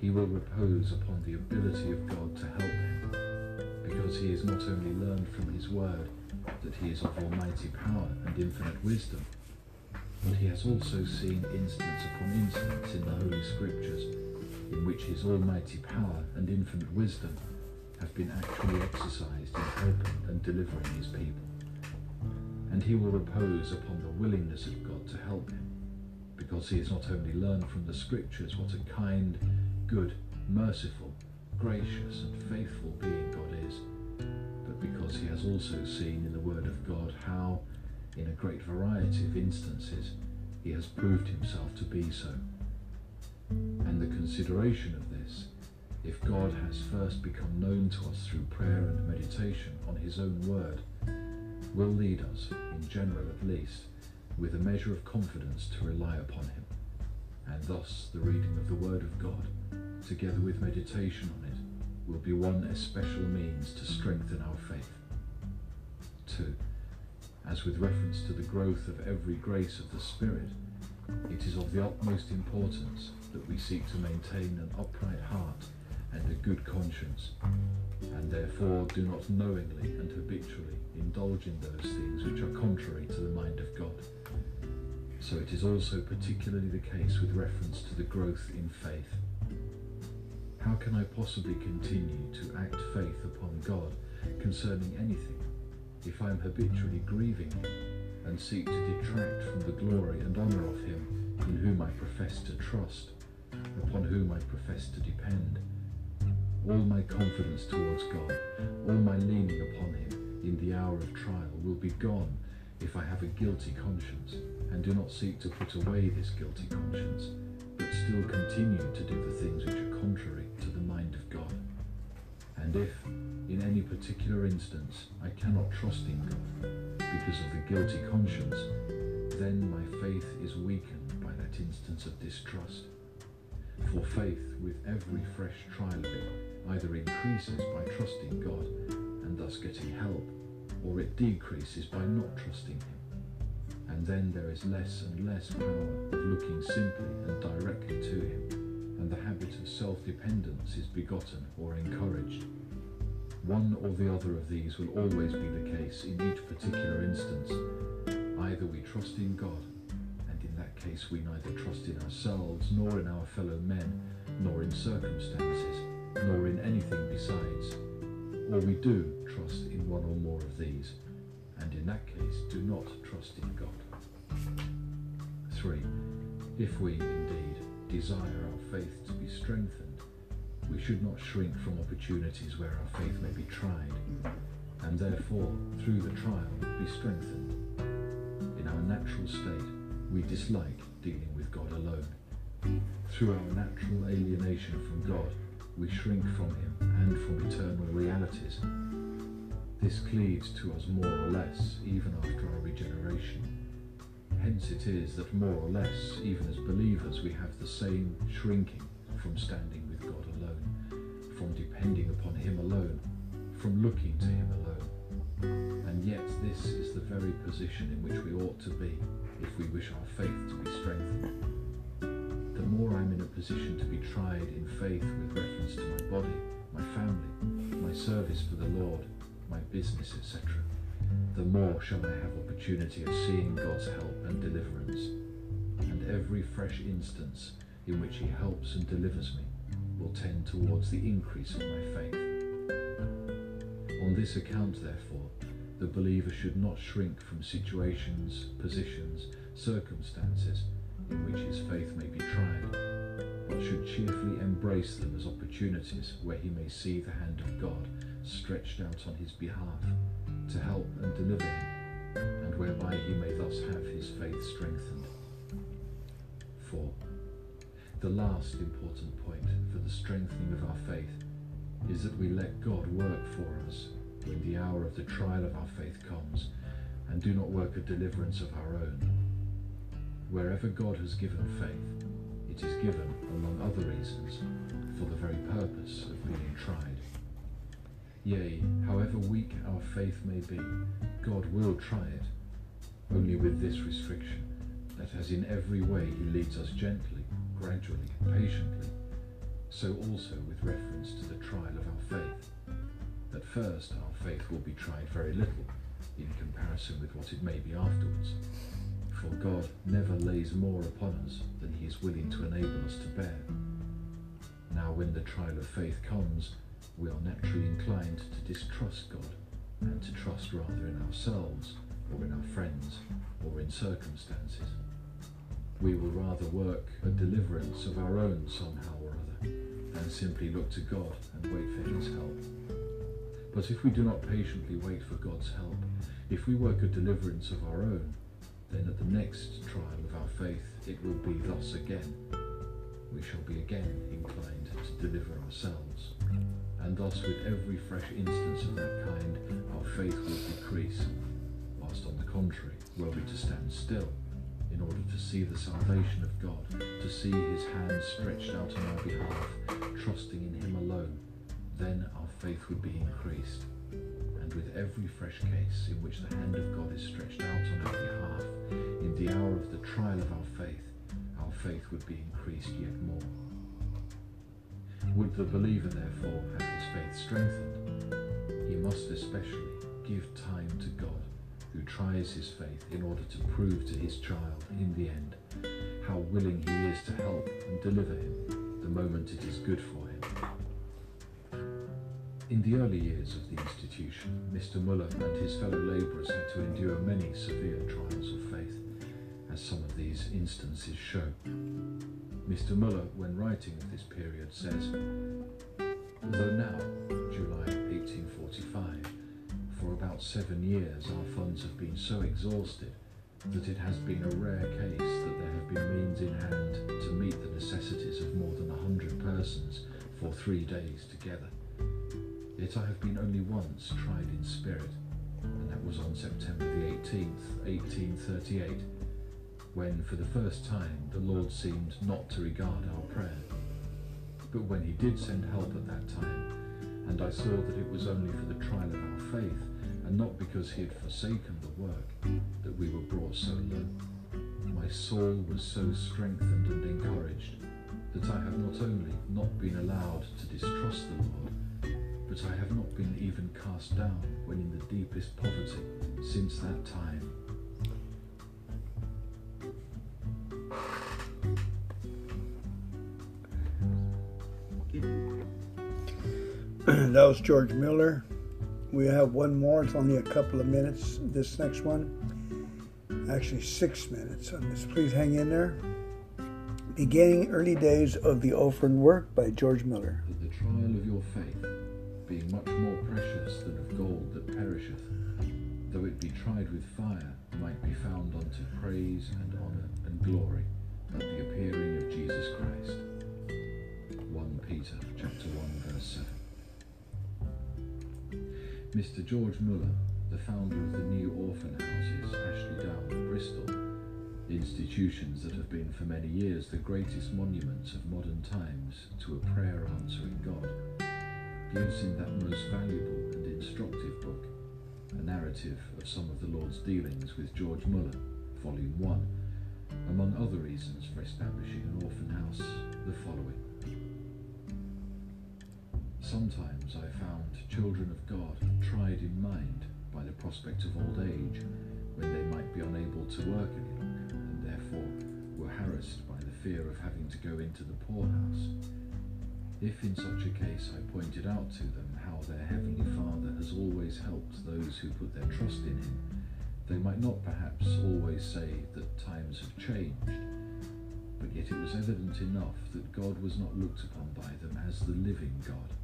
he will repose upon the ability of God to help him, because he has not only learned from his word that he is of almighty power and infinite wisdom, but he has also seen instance upon instance in the Holy Scriptures in which his almighty power and infinite wisdom have been actually exercised in helping and delivering his people. And he will repose upon the willingness of God to help him, because he has not only learned from the Scriptures what a kind, good, merciful, gracious, and faithful being God is, but because he has also seen in the Word of God how, in a great variety of instances, he has proved himself to be so. And the consideration of this, if God has first become known to us through prayer and meditation on his own word, will lead us, in general at least, with a measure of confidence to rely upon him. And thus the reading of the word of God, together with meditation on it, will be one especial means to strengthen our faith. 2. As with reference to the growth of every grace of the Spirit, it is of the utmost importance that we seek to maintain an upright heart and a good conscience, and therefore do not knowingly and habitually indulge in those things which are contrary to the mind of God. So it is also particularly the case with reference to the growth in faith. How can I possibly continue to act faith upon God concerning anything if I am habitually grieving and seek to detract from the glory and honour of Him in whom I profess to trust, upon whom I profess to depend? All my confidence towards God, all my leaning upon Him in the hour of trial will be gone if I have a guilty conscience and do not seek to put away this guilty conscience, but still continue to do the things which are contrary to the mind of God. And if, in any particular instance, I cannot trust in God because of the guilty conscience, then my faith is weakened by that instance of distrust. For faith, with every fresh trial of it, either increases by trusting God and thus getting help, or it decreases by not trusting Him. And then there is less and less power of looking simply and directly to Him, and the habit of self dependence is begotten or encouraged. One or the other of these will always be the case in each particular instance. Either we trust in God, and in that case we neither trust in ourselves, nor in our fellow men, nor in circumstances, nor in anything besides, or we do trust in one or more of these, and in that case do not trust in God. 3. If we indeed desire our faith to be strengthened, we should not shrink from opportunities where our faith may be tried, and therefore, through the trial, be strengthened. In our natural state, we dislike dealing with God alone. Through our natural alienation from God, we shrink from Him and from eternal realities. This cleaves to us more or less even after our regeneration. Hence it is that more or less, even as believers, we have the same shrinking from standing from depending upon Him alone, from looking to Him alone. And yet this is the very position in which we ought to be if we wish our faith to be strengthened. The more I'm in a position to be tried in faith with reference to my body, my family, my service for the Lord, my business, etc., the more shall I have opportunity of seeing God's help and deliverance. And every fresh instance in which He helps and delivers me will tend towards the increase of my faith. On this account, therefore, the believer should not shrink from situations, positions, circumstances in which his faith may be tried, but should cheerfully embrace them as opportunities where he may see the hand of God stretched out on his behalf to help and deliver him, and whereby he may thus have his faith strengthened. 4. The last important point for the strengthening of our faith is that we let God work for us when the hour of the trial of our faith comes, and do not work a deliverance of our own. Wherever God has given faith, it is given, among other reasons, for the very purpose of being tried. Yea, however weak our faith may be, God will try it, only with this restriction, that as in every way he leads us gently, gradually, and patiently, so also with reference to the trial of our faith. At first, our faith will be tried very little in comparison with what it may be afterwards. For God never lays more upon us than he is willing to enable us to bear. Now, when the trial of faith comes, we are naturally inclined to distrust God and to trust rather in ourselves or in our friends or in circumstances. We will rather work a deliverance of our own somehow or other and simply look to God and wait for his help. But if we do not patiently wait for God's help, if we work a deliverance of our own, then at the next trial of our faith it will be thus again. We shall be again inclined to deliver ourselves. And thus with every fresh instance of that kind our faith will decrease, whilst on the contrary, were we to stand still, in order to see the salvation of God, to see his hand stretched out on our behalf, trusting in him alone, then our faith would be increased. And with every fresh case in which the hand of God is stretched out on our behalf, in the hour of the trial of our faith, our faith would be increased yet more. Would the believer therefore have his faith strengthened? He must especially give time to God, who tries his faith in order to prove to his child in the end how willing he is to help and deliver him the moment it is good for him. In the early years of the institution, Mr. Muller and his fellow labourers had to endure many severe trials of faith, as some of these instances show. Mr. Muller, when writing of this period, says, Though now, July 1845, for about seven years our funds have been so exhausted that it has been a rare case that there have been means in hand to meet the necessities of more than a hundred persons for three days together. Yet I have been only once tried in spirit, and that was on September the 18th, 1838, when for the first time the Lord seemed not to regard our prayer. But when He did send help at that time, and I saw that it was only for the trial of our faith, and not because He had forsaken the work, that we were brought so low. My soul was so strengthened and encouraged that I have not only not been allowed to distrust the Lord, but I have not been even cast down when in the deepest poverty since that time. that was George Miller. We have one more. It's only a couple of minutes. This next one, actually six minutes on this. Please hang in there. Beginning early days of the orphan work by George Miller. That the trial of your faith, being much more precious than of gold that perisheth, though it be tried with fire, might be found unto praise and honour and glory at the appearing of Jesus Christ. 1 Peter chapter 1 verse 7. Mr. George Muller, the founder of the new orphan houses, Ashley Down, Bristol, institutions that have been for many years the greatest monuments of modern times to a prayer answering God, gives in that most valuable and instructive book a narrative of some of the Lord's dealings with George Muller, Volume 1, among other reasons for establishing an orphan house, the following. Sometimes I found children of God tried in mind by the prospect of old age, when they might be unable to work any longer, and therefore were harassed by the fear of having to go into the poorhouse. If in such a case I pointed out to them how their Heavenly Father has always helped those who put their trust in Him, they might not perhaps always say that times have changed, but yet it was evident enough that God was not looked upon by them as the living God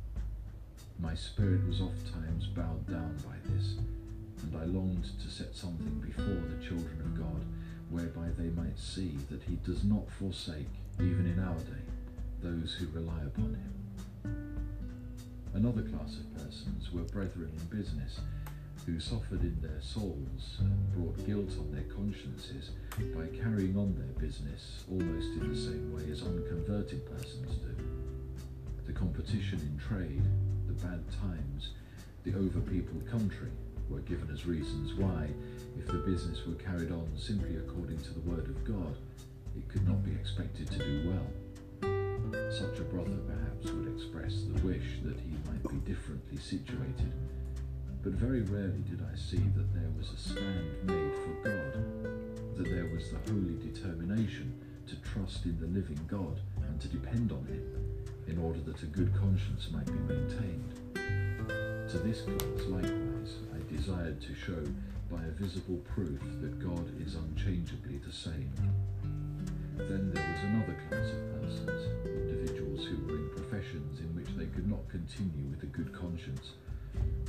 my spirit was oft times bowed down by this, and I longed to set something before the children of God, whereby they might see that He does not forsake, even in our day, those who rely upon Him. Another class of persons were brethren in business, who suffered in their souls and brought guilt on their consciences by carrying on their business almost in the same way as unconverted persons do. The competition in trade the bad times, the overpeopled country, were given as reasons why, if the business were carried on simply according to the word of God, it could not be expected to do well. Such a brother perhaps would express the wish that he might be differently situated, but very rarely did I see that there was a stand made for God, that there was the holy determination to trust in the living God and to depend on Him in order that a good conscience might be maintained. To this class, likewise, I desired to show by a visible proof that God is unchangeably the same. Then there was another class of persons, individuals who were in professions in which they could not continue with a good conscience,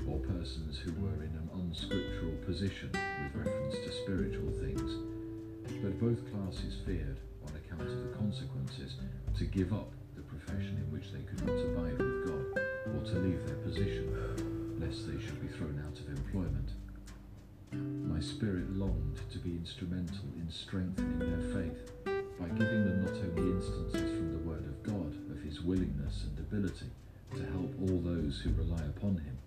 or persons who were in an unscriptural position with reference to spiritual things. But both classes feared, on account of the consequences, to give up profession in which they could not abide with God, or to leave their position, lest they should be thrown out of employment. My spirit longed to be instrumental in strengthening their faith by giving them not only instances from the Word of God of His willingness and ability to help all those who rely upon Him,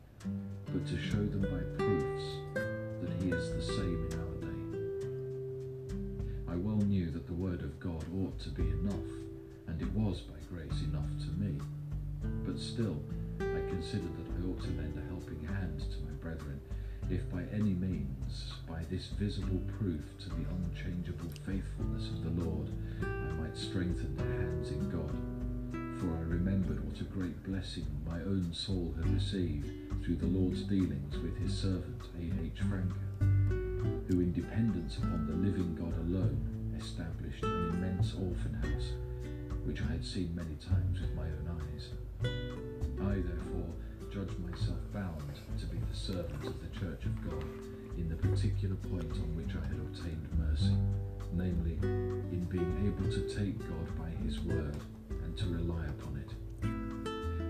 but to show them by proofs that He is the same in our day. I well knew that the Word of God ought to be enough, and it was by grace enough to me. But still, I considered that I ought to lend a helping hand to my brethren, if by any means, by this visible proof to the unchangeable faithfulness of the Lord, I might strengthen their hands in God. For I remembered what a great blessing my own soul had received through the Lord's dealings with his servant A.H. Francke, who in dependence upon the living God alone which I had seen many times with my own eyes. I, therefore, judged myself bound to be the servant of the Church of God in the particular point on which I had obtained mercy namely, in being able to take God by His word and to rely upon it.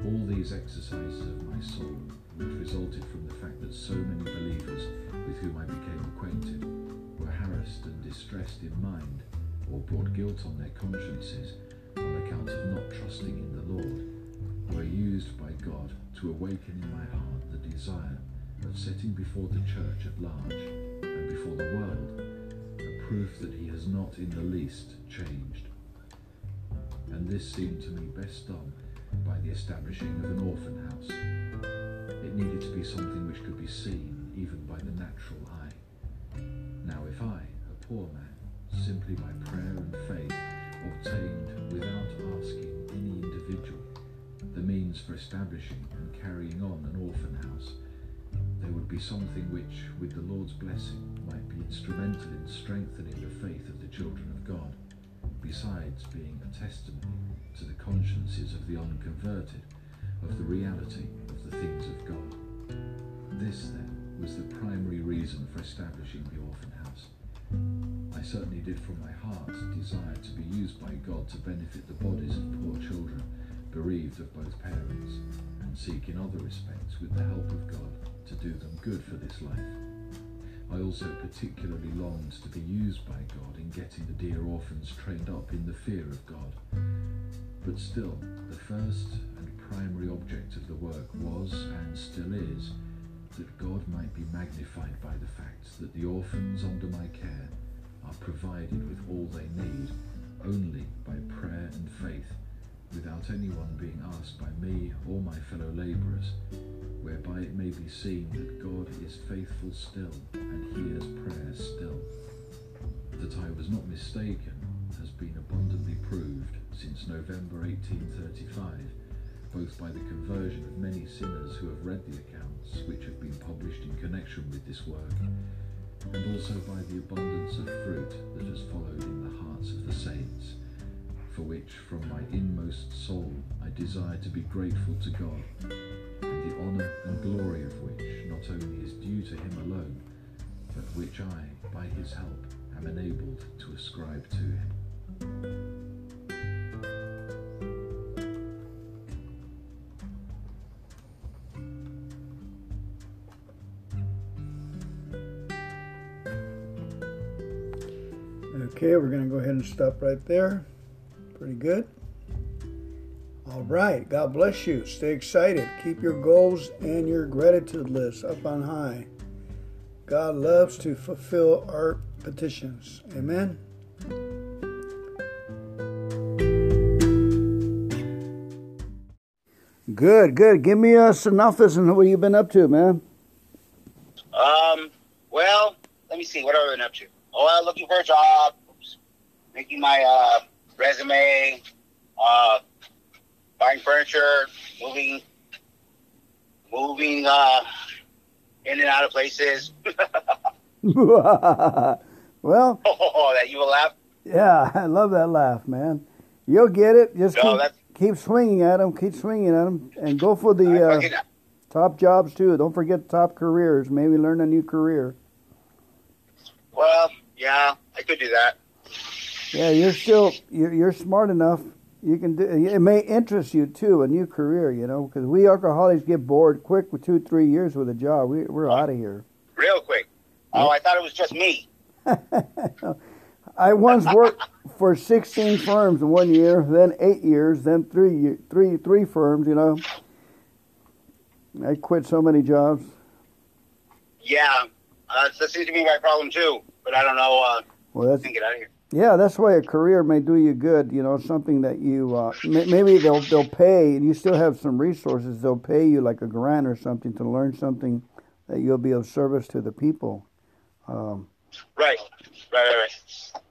All these exercises of my soul, which resulted from the fact that so many believers with whom I became acquainted were harassed and distressed in mind, or brought guilt on their consciences on account of not trusting in the Lord, were used by God to awaken in my heart the desire of setting before the church at large and before the world a proof that he has not in the least changed. And this seemed to me best done by the establishing of an orphan house. It needed to be something which could be seen even by the natural eye. Now, if I, a poor man, simply by prayer and faith, obtained without asking any individual the means for establishing and carrying on an orphan house, there would be something which, with the Lord's blessing, might be instrumental in strengthening the faith of the children of God, besides being a testimony to the consciences of the unconverted of the reality of the things of God. This, then, was the primary reason for establishing the orphan house. Certainly did from my heart desire to be used by God to benefit the bodies of poor children bereaved of both parents, and seek in other respects, with the help of God, to do them good for this life. I also particularly longed to be used by God in getting the dear orphans trained up in the fear of God. But still, the first and primary object of the work was, and still is, that God might be magnified by the fact that the orphans under my care are provided with all they need only by prayer and faith without anyone being asked by me or my fellow labourers, whereby it may be seen that God is faithful still and hears prayers still. That I was not mistaken has been abundantly proved since November 1835, both by the conversion of many sinners who have read the accounts which have been published in connection with this work, and also by the abundance of fruit that has followed in the hearts of the saints for which from my inmost soul I desire to be grateful to God, and the honour and glory of which not only is due to Him alone, but which I, by His help, am enabled to ascribe to Him. Okay, we're going to go ahead and stop right there. Pretty good. All right. God bless you. Stay excited. Keep your goals and your gratitude list up on high. God loves to fulfill our petitions. Amen. Good, good. Give me a synopsis and what you've been up to, man. Um, well, let me see. What have I been up to? Oh, I'm looking for a job. Making my uh, resume, uh, buying furniture, moving, moving uh, in and out of places. well, oh, that you will laugh. Yeah, I love that laugh, man. You'll get it. Just No, keep, keep swinging at them. Keep swinging at them, and go for the uh, top jobs too. Don't forget top careers. Maybe learn a new career. well, yeah, I could do that. Yeah, you're still you're, you're smart enough. You can do. It may interest you too a new career. You know, because we alcoholics get bored quick with two three years with a job. We, we're out of here. Real quick. Oh, I thought it was just me. I once worked for 16 firms in one year, then eight years, then three three three firms. You know, I quit so many jobs. Yeah, uh, that seems to be my problem too. But I don't know. Uh, Well, I that's can get out of here. Yeah, that's why a career may do you good. You know, something that you uh, may, maybe they'll they'll pay, and you still have some resources. They'll pay you like a grant or something to learn something that you'll be of service to the people. Um, Right, right, right, right.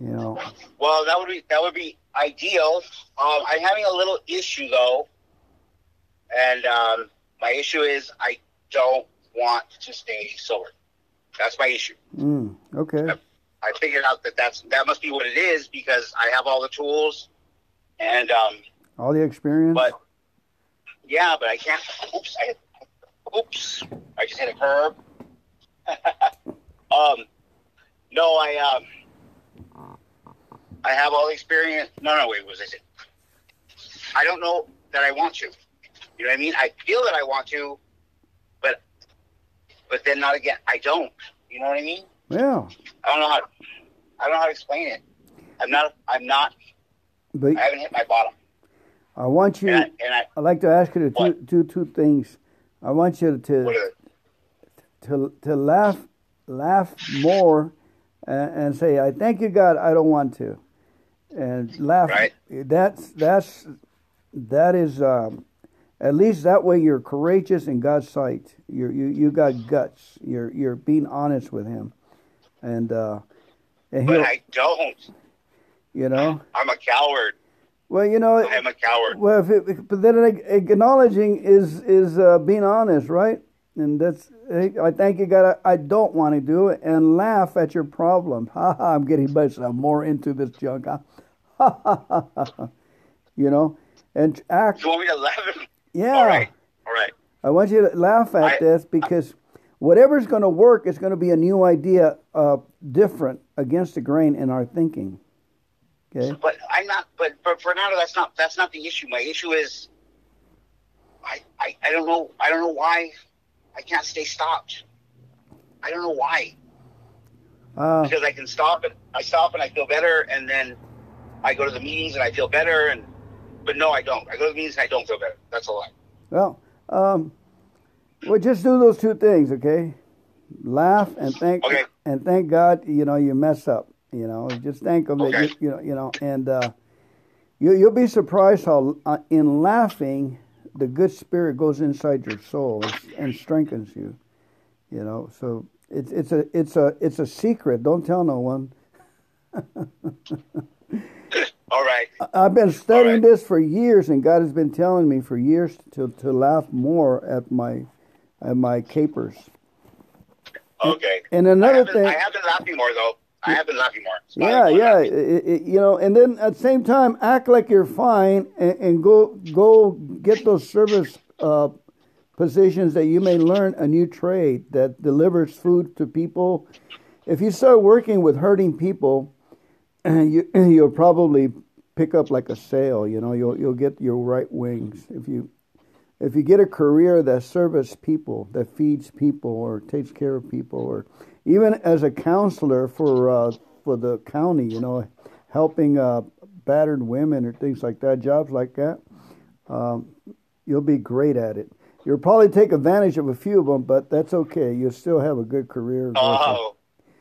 you know, Well, that would be that would be ideal. Um, I'm having a little issue though, and um, my issue is I don't want to stay sober. That's my issue. mm, okay. I figured out that that's that must be what it is because I have all the tools, and um, All the experience. but yeah, but I can't. Oops, I oops, I just hit a curb. um, no, I um, I have all the experience. No, no, wait, what was I saying? I don't know that I want to. You know what I mean? I feel that I want to, but but then not again. I don't. You know what I mean? Yeah. I don't know how. I don't know how to explain it. I'm not. I'm not. But I haven't hit my bottom. I want you. And I, and I I'd like to ask you to do two things. I want you to to to laugh laugh more and, and say, "I thank you, God. I don't want to," and laugh. Right. That's that's that is um, at least that way you're courageous in God's sight. You're, you you got guts. You're you're being honest with Him, and uh, and But I don't. you know. I'm a coward. Well, you know. I am a coward. Well, if it, but then acknowledging is is uh, being honest, right? And that's I think you, God. I, don't want to do it, and laugh at your problem. Ha ha! I'm getting myself more into this junk. Ha ha ha! ha. You know, and act. You want me to laugh? Yeah, All right. All right. I want you to laugh at I- this because whatever's going to work is going to be a new idea, uh, different against the grain in our thinking. Okay. But I'm not. But for Fernando, that's not. That's not the issue. My issue is, I, I, I don't know. I don't know why I can't stay stopped. I don't know why. Uh, Because I can stop and I stop and I feel better, and then I go to the meetings and I feel better, and but no, I don't. I go to the meetings and I don't feel better. That's a lie. Well, um, well, just do those two things, okay? Laugh and thank Okay. and thank God. You know you mess up. You know, just thank Him that Okay. you, you know you know, and uh, you you'll be surprised how uh, in laughing the good spirit goes inside your soul and, and strengthens you. You know, so it's it's a it's a it's a secret. Don't tell no one. All right. I've been studying right. this for years, and God has been telling me for years to to laugh more at my at my capers. Okay. And I another been, thing, I have been laughing more though. I have been laughing more. It's yeah, yeah, it, it- you know, and then at the same time, act like you're fine and, and go go get those service uh, positions that you may learn a new trade that delivers food to people. If you start working with hurting people, you you'll probably pick up like a sail. You know, you'll you'll get your right wings if you if you get a career that serves people, that feeds people, or takes care of people, or even as a counselor for uh, for the county, you know, helping uh, battered women or things like that, jobs like that, um, you'll be great at it. You'll probably take advantage of a few of them, but that's okay. You'll still have a good career. Oh,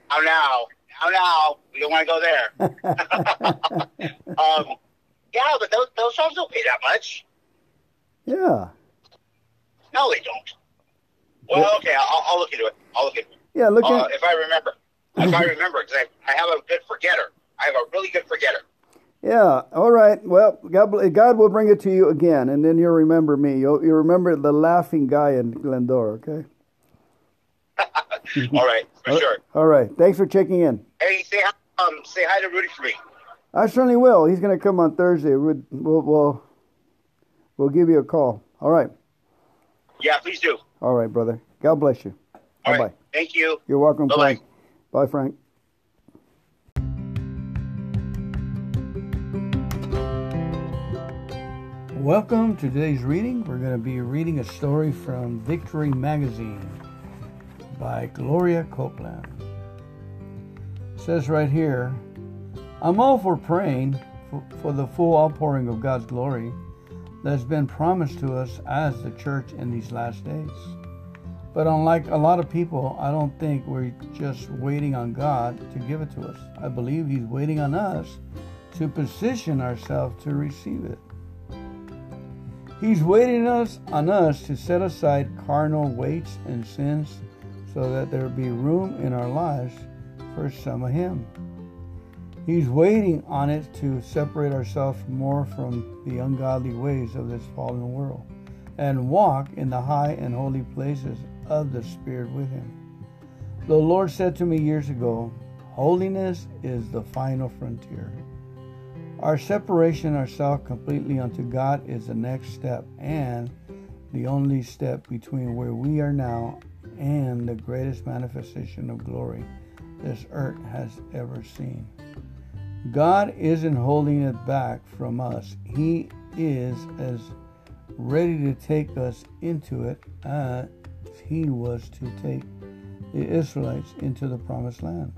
how now? How now? We don't want to go there. um, yeah, but those those jobs don't pay that much. Yeah, No, they don't. Well, okay, I'll, I'll look into it. I'll look into it. yeah. Look Uh, at if I remember. If I remember, because I, I have a good forgetter. I have a really good forgetter. Yeah. All right. Well, God, God will bring it to you again, and then you'll remember me. You'll, you'll remember the laughing guy in Glendora. Okay. All right, for sure. All right. Thanks for checking in. Hey, say hi, um, say hi to Rudy for me. I certainly will. He's going to come on Thursday. We'll we'll we'll give you a call. All right. Yeah, please do. All right, brother. God bless you. All Bye bye. right. Thank you. You're welcome, Bye-bye. Frank. Bye, Frank. Welcome to today's reading. We're going to be reading a story from Victory Magazine by Gloria Copeland. It says right here I'm all for praying for, for the full outpouring of God's glory that's been promised to us as the church in these last days. But unlike a lot of people, I don't think we're just waiting on God to give it to us. I believe He's waiting on us to position ourselves to receive it. He's waiting us on us to set aside carnal weights and sins so that there be room in our lives for some of Him. He's waiting on it to separate ourselves more from the ungodly ways of this fallen world and walk in the high and holy places of the Spirit with Him. The Lord said to me years ago, Holiness is the final frontier. Our separation ourselves completely unto God is the next step and the only step between where we are now and the greatest manifestation of glory this earth has ever seen. God isn't holding it back from us. He is as ready to take us into it as he was to take the Israelites into the promised land.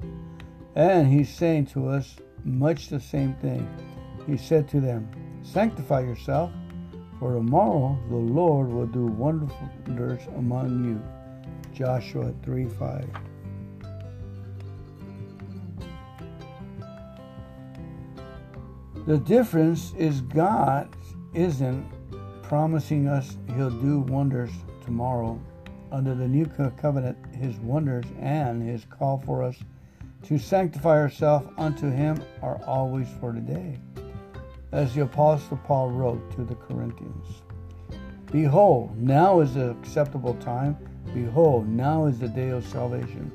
And he's saying to us much the same thing. He said to them, Sanctify yourself, for tomorrow the Lord will do wonders among you. Joshua 3 5. The difference is God isn't promising us He'll do wonders tomorrow. Under the new covenant, His wonders and His call for us to sanctify ourselves unto Him are always for today. As the Apostle Paul wrote to the Corinthians Behold, now is the acceptable time. Behold, now is the day of salvation.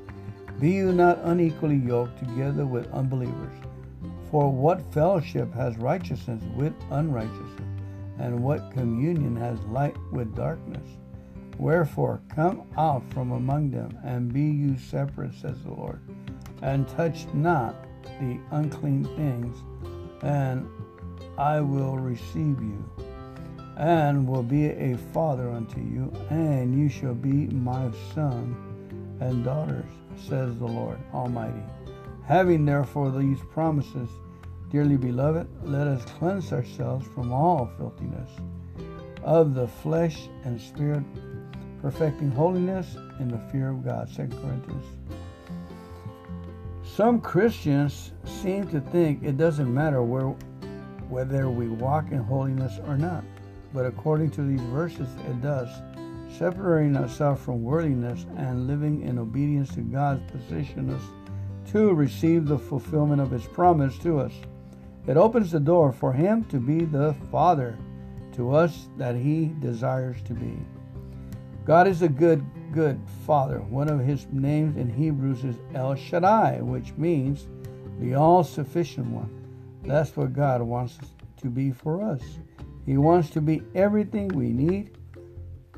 Be you not unequally yoked together with unbelievers. For what fellowship has righteousness with unrighteousness? And what communion has light with darkness? Wherefore, come out from among them, and be you separate, says the Lord, and touch not the unclean things, and I will receive you, and will be a father unto you, and you shall be my son and daughters, says the Lord Almighty. Having therefore these promises, dearly beloved, let us cleanse ourselves from all filthiness of the flesh and spirit, perfecting holiness in the fear of God. 2 Corinthians. Some Christians seem to think it doesn't matter where, whether we walk in holiness or not. But according to these verses, it does. Separating ourselves from worldliness and living in obedience to God's position us to receive the fulfillment of His promise to us. It opens the door for Him to be the Father to us that He desires to be. God is a good, good Father. One of His names in Hebrews is El Shaddai, which means the all sufficient one. That's what God wants to be for us. He wants to be everything we need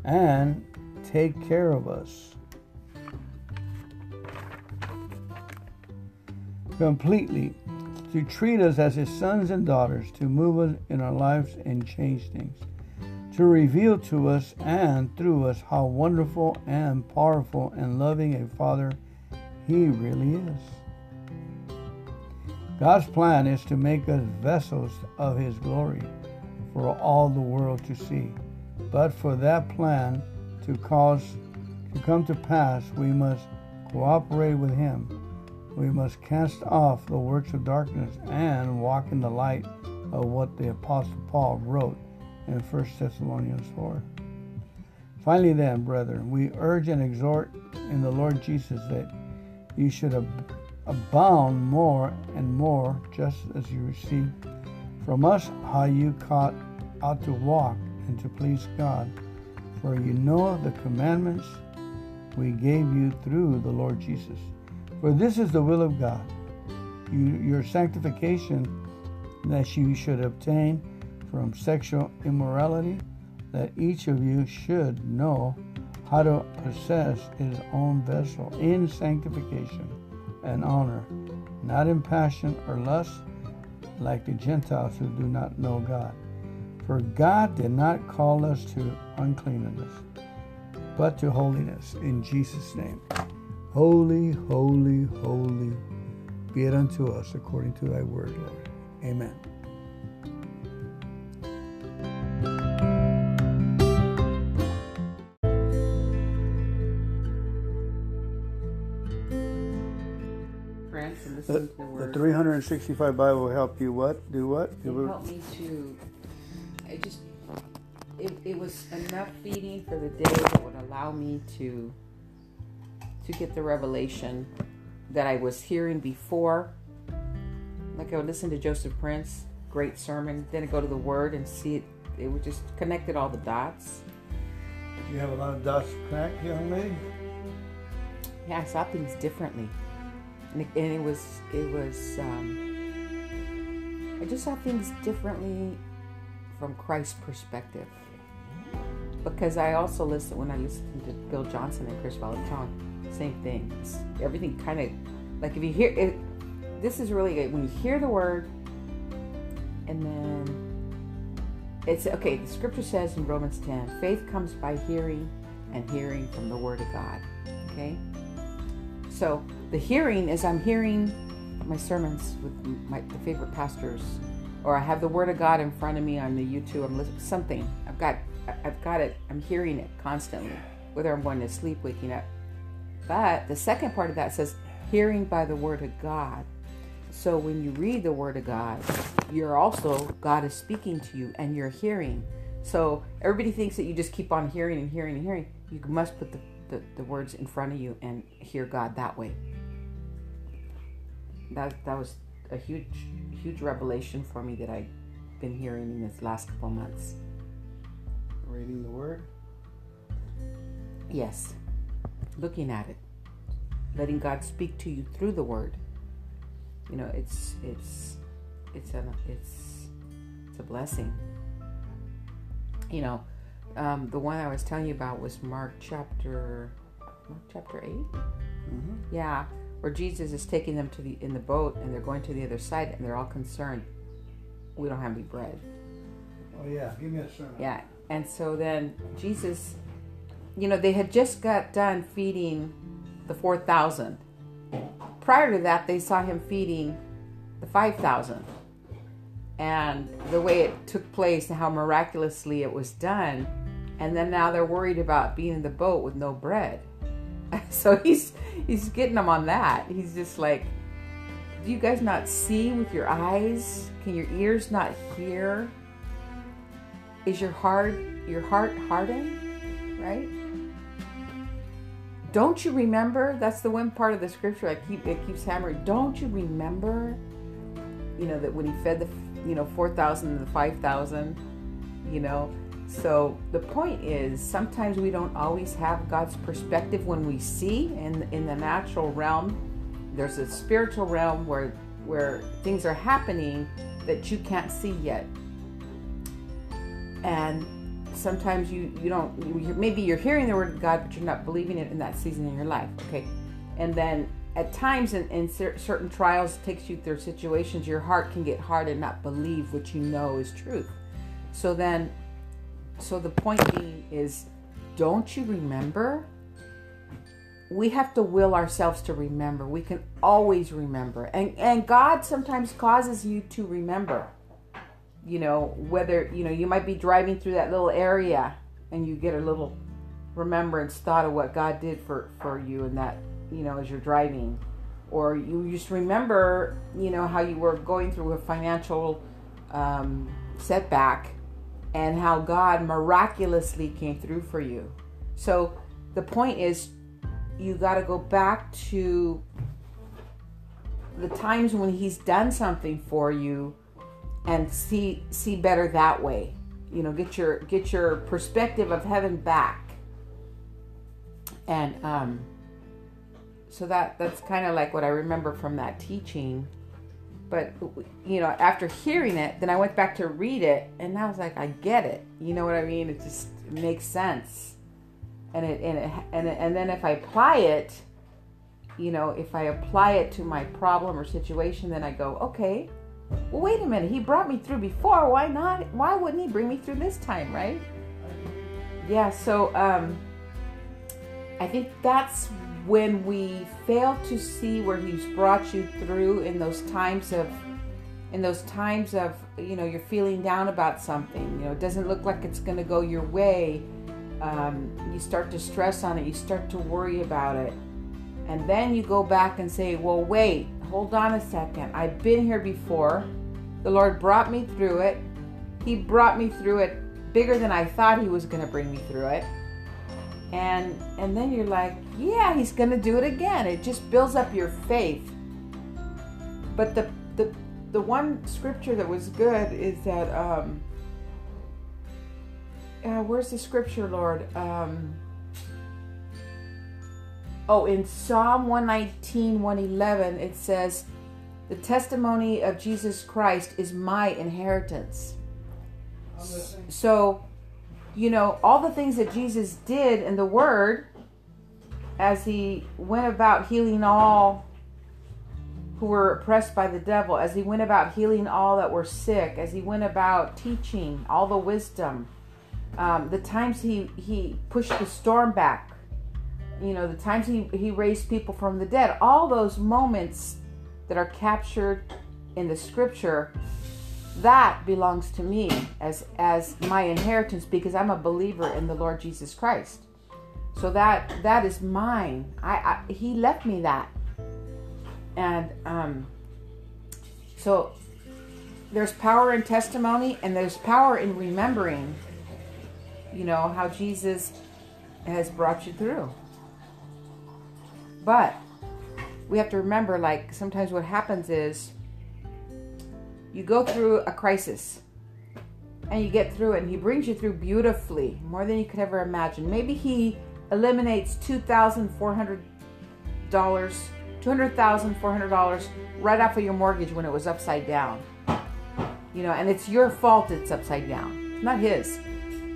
and take care of us. Completely, to treat us as his sons and daughters, to move us in our lives and change things, to reveal to us and through us how wonderful and powerful and loving a Father he really is. God's plan is to make us vessels of his glory for all the world to see. But for that plan to cause to come to pass, we must cooperate with him we must cast off the works of darkness and walk in the light of what the Apostle Paul wrote in 1 Thessalonians 4. Finally, then, brethren, we urge and exhort in the Lord Jesus that you should ab- abound more and more, just as you receive from us how you caught ought to walk and to please God. For you know the commandments we gave you through the Lord Jesus. For this is the will of God, you, your sanctification, that you should obtain from sexual immorality, that each of you should know how to possess his own vessel in sanctification and honor, not in passion or lust, like the Gentiles who do not know God. For God did not call us to uncleanness, but to holiness. In Jesus' name. Holy, holy, holy be it unto us according to thy word, Lord. Amen. the, the 365 Bible will help you what? Do what? It helped me to, it just, it, it was enough feeding for the day that would allow me to to get the revelation that I was hearing before. Like I would listen to Joseph Prince, great sermon. Then I go to the Word and see it. It would just connected all the dots. You have a lot of dots connect, young lady. Yeah, I saw things differently, and it, and it was it was. Um, I just saw things differently from Christ's perspective. Because I also listen when I listened to Bill Johnson and Kris Vallotton same thing. It's, everything kind of like if you hear it, this is really good when you hear the word, and then it's okay. The scripture says in Romans 10, faith comes by hearing, and hearing from the word of God. Okay, so the hearing is I'm hearing my sermons with my favorite pastors, or I have the Word of God in front of me on the YouTube. I'm listening something. I've got I've got it. I'm hearing it constantly, whether I'm going to sleep, waking up. But the second part of that says hearing by the Word of God. So when you read the Word of God, you're also God is speaking to you, and you're hearing. So everybody thinks that you just keep on hearing and hearing and hearing. You must put the, the, the words in front of you and hear God that way that that was a huge huge revelation for me that I've been hearing in this last couple months. Reading the word? Yes. Looking at it. Letting God speak to you through the word. You know, it's it's it's a it's it's a blessing. You know, um, the one I was telling you about was Mark chapter Mark chapter 8 Mm-hmm. Yeah, where Jesus is taking them to the in the boat and they're going to the other side and they're all concerned. We don't have any bread. Oh yeah, give me a sermon. Yeah, and so then Jesus, you know, they had just got done feeding the four thousand. Prior to that, they saw him feeding the five thousand, and the way it took place and how miraculously it was done. And then now they're worried about being in the boat with no bread. So he's he's getting them on that. He's just like, do you guys not see with your eyes? Can your ears not hear? Is your heart your heart hardened? Right? Don't you remember? That's the one part of the scripture I keep it keeps hammering. Don't you remember? You know that when he fed the you know four thousand and the five thousand, you know. So the point is sometimes we don't always have God's perspective when we see in in the natural realm. There's a spiritual realm where where things are happening that you can't see yet. And sometimes you you don't you, maybe you're hearing the word of God but you're not believing it in that season in your life, okay? And then at times in, in cer- certain trials takes you through situations your heart can get hard and not believe what you know is truth. So then so the point being is don't you remember? We have to will ourselves to remember. We can always remember. And and God sometimes causes you to remember. You know, whether, you know, you might be driving through that little area and you get a little remembrance thought of what God did for for you and that, you know, as you're driving or you just remember, you know, how you were going through a financial um, setback and how God miraculously came through for you. So the point is, you got to go back to the times when He's done something for you, and see see better that way. You know, get your get your perspective of heaven back. And um, so that that's kind of like what I remember from that teaching but you know after hearing it then i went back to read it and i was like i get it you know what i mean it just makes sense and it and it, and, it, and then if i apply it you know if i apply it to my problem or situation then i go okay well wait a minute. He brought me through before. Why not? Why wouldn't he bring me through this time right? Yeah so um i think that's when we fail to see where he's brought you through in those times of in those times of you know you're feeling down about something. You know it doesn't look like it's going to go your way. Um, you start to stress on it. You start to worry about it. And then you go back and say well wait hold on a second. I've been here before. The lord brought me through it. He brought me through it bigger than i thought he was going to bring me through it. And and then you're like yeah he's gonna do it again. It just builds up your faith. But the the the one scripture that was good is that um uh, where's the scripture lord? Um oh in psalm 119 111 it says the testimony of jesus christ is my inheritance. So you know, all the things that Jesus did in the Word as he went about healing all who were oppressed by the devil, as he went about healing all that were sick, as he went about teaching all the wisdom, um, the times he, he pushed the storm back, you know, the times he, he raised people from the dead, all those moments that are captured in the scripture, that belongs to me as, as my inheritance because I'm a believer in the Lord Jesus Christ. So that that is mine. I, I he left me that and um, so there's power in testimony and there's power in remembering, you know, how Jesus has brought you through. But we have to remember, like, sometimes what happens is you go through a crisis and you get through it and he brings you through beautifully more than you could ever imagine maybe he eliminates $2400 $200,400 right off of your mortgage when it was upside down. You know, and it's your fault it's upside down, it's not his.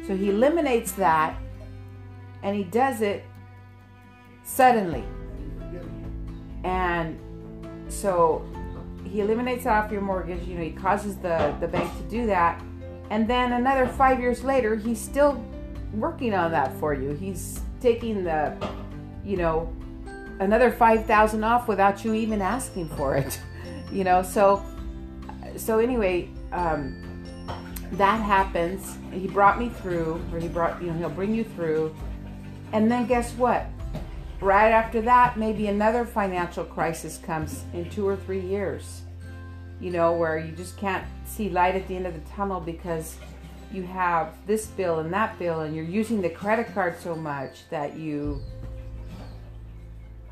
So he eliminates that and he does it suddenly. And so he eliminates off your mortgage, you know, he causes the, the bank to do that. And then another five years later, he's still working on that for you. He's taking the, you know, another 5000 off without you even asking for it you know so so anyway um, that happens he brought me through or he brought you know he'll bring you through and then guess what right after that maybe another financial crisis comes in two or three years you know where you just can't see light at the end of the tunnel because you have this bill and that bill and you're using the credit card so much that you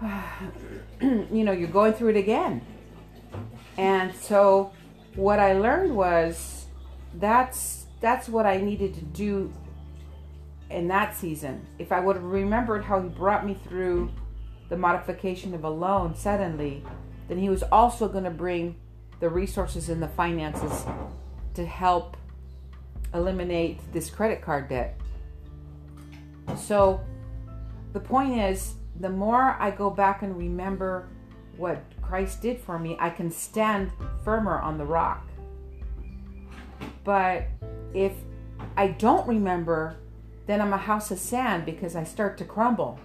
you know, you're going through it again. And so what I learned was that's that's what I needed to do in that season. If I would have remembered how he brought me through the modification of a loan suddenly, then he was also going to bring the resources and the finances to help eliminate this credit card debt. So the point is the more I go back and remember what Christ did for me, I can stand firmer on the rock. But if I don't remember, then I'm a house of sand because I start to crumble.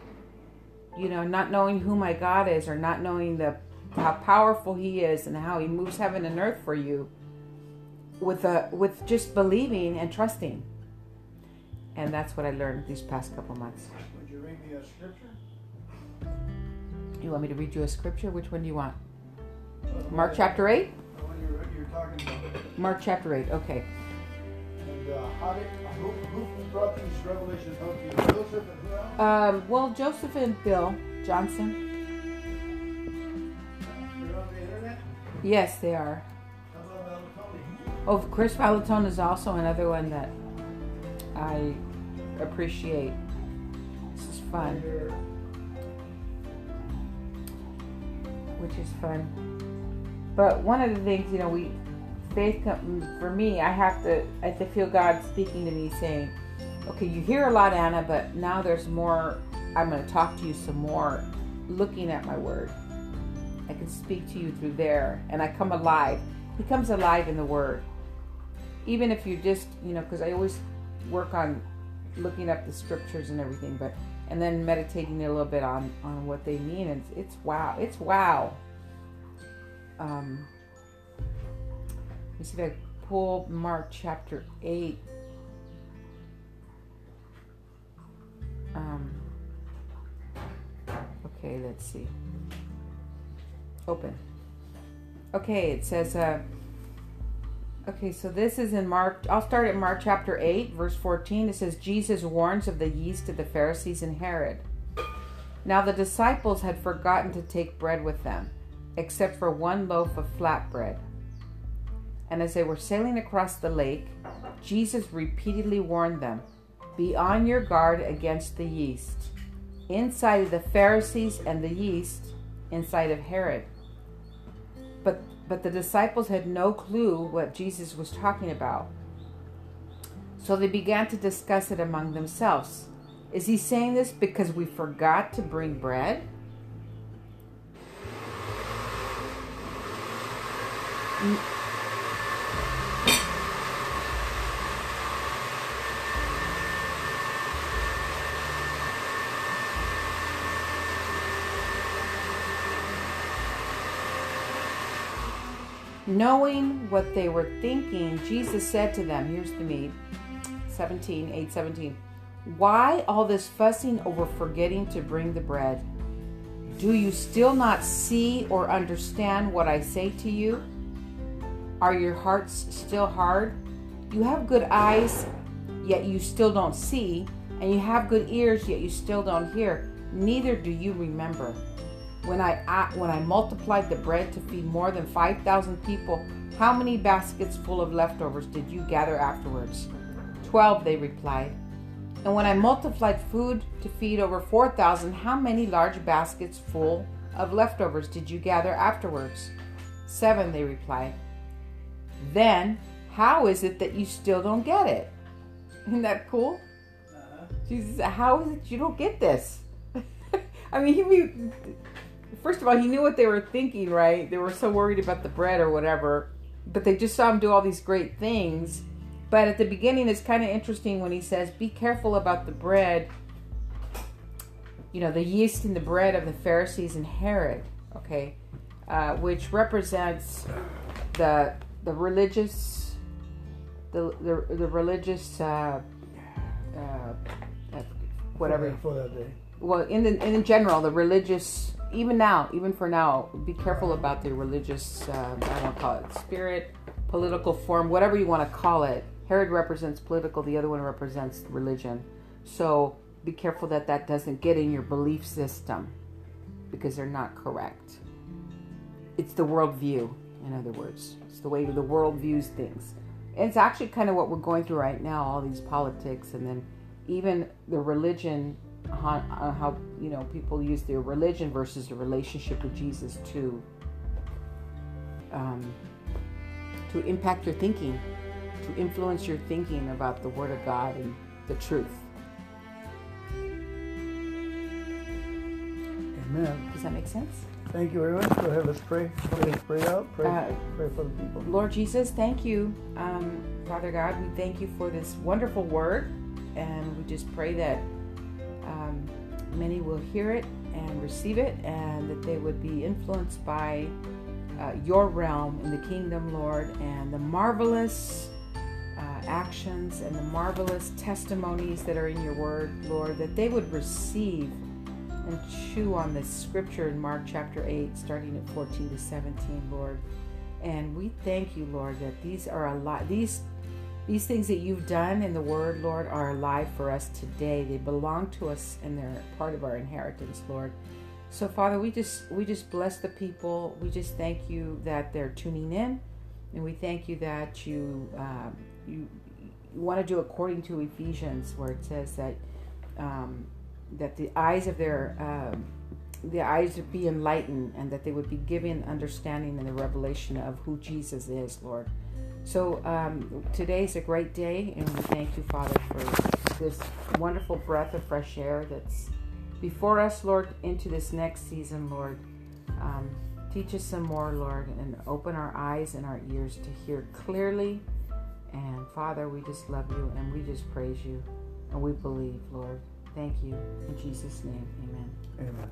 You know, not knowing who my God is or not knowing the how powerful he is and how he moves heaven and earth for you with a with just believing and trusting. And that's what I learned these past couple months. Would you read me a scripture? You want me to read you a scripture? Which one do you want? Mark chapter 8? You're, you're talking about. Mark chapter 8, okay. Um, well, Joseph and Bill Johnson. The? Yes, they are. How about Tony? Oh, Kris Vallotton is also another one that I appreciate. This is fun. which is fun. But one of the things, you know, we faith for me, I have to I have to feel God speaking to me saying, "Okay, you hear a lot, Anna, but now there's more. I'm going to talk to you some more, looking at my word. I can speak to you through there, and I come alive. He comes alive in the word. Even if you just, you know, because I always work on looking up the scriptures and everything, but and then meditating a little bit on on what they mean and it's, it's wow it's wow um let me see if i pull mark chapter 8 um okay let's see open okay it says uh Okay, so this is in Mark. I'll start at Mark chapter 8, verse 14. It says, Jesus warns of the yeast of the Pharisees and Herod. Now the disciples had forgotten to take bread with them, except for one loaf of flat bread. And as they were sailing across the lake, Jesus repeatedly warned them Be on your guard against the yeast. Inside of the Pharisees and the yeast, inside of Herod. But but the disciples had no clue what Jesus was talking about. So they began to discuss it among themselves. Is he saying this because we forgot to bring bread? Knowing what they were thinking, Jesus said to them, Here's the meat 17, 8, 17. Why all this fussing over forgetting to bring the bread? Do you still not see or understand what I say to you? Are your hearts still hard? You have good eyes, yet you still don't see, and you have good ears, yet you still don't hear. Neither do you remember. When I when I multiplied the bread to feed more than 5,000 people, how many baskets full of leftovers did you gather afterwards? 12, they replied. And when I multiplied food to feed over 4,000, how many large baskets full of leftovers did you gather afterwards? Seven, they replied. Then, how is it that you still don't get it? Isn't that cool? Uh-huh. Jesus, how is it you don't get this? I mean, he, first of all, he knew what they were thinking, right? They were so worried about the bread or whatever, but they just saw him do all these great things but at the beginning, it's kind of interesting when he says, Be careful about the bread, you know, the yeast in the bread of the Pharisees and Herod, okay, uh, which represents the the religious, the, the, the religious, uh, uh, whatever. For that day. Well, in, the, in general, the religious, even now, even for now, be careful about the religious, uh, I don't call it spirit, political form, whatever you want to call it Herod represents political, the other one represents religion. So be careful that that doesn't get in your belief system because they're not correct. It's the worldview, in other words. It's the way the world views things. And it's actually kind of what we're going through right now all these politics and then even the religion how, uh, how you know people use their religion versus the relationship with jesus to um, to impact your thinking to influence your thinking about the Word of God and the truth. Amen. Does that make sense? Thank you very much. Go ahead, let's pray. Let's pray out. Pray, uh, pray for the people. Lord Jesus, thank you, um, Father God. We thank you for this wonderful word, and we just pray that many will hear it and receive it, and that they would be influenced by uh, your realm in the kingdom, Lord, and the marvelous actions and the marvelous testimonies that are in your word, Lord, that they would receive and chew on this scripture in Mark chapter 8, starting at 14 to 17, Lord. And we thank you, Lord, that these are a lot, These these things that you've done in the Word, Lord, are alive for us today. They belong to us and they're part of our inheritance, Lord. So, Father, we just we just bless the people. We just thank you that they're tuning in, and we thank you that you uh, you, you want to do according to Ephesians, where it says that um, that the eyes of their uh, the eyes would be enlightened, and that they would be given understanding and the revelation of who Jesus is, Lord. So um, today is a great day, and we thank you, Father, for this wonderful breath of fresh air that's before us, Lord, into this next season, Lord. Um, teach us some more, Lord, and open our eyes and our ears to hear clearly and Father, we just love you and we just praise you and we believe, Lord. Thank you. In Jesus' name, amen. Amen.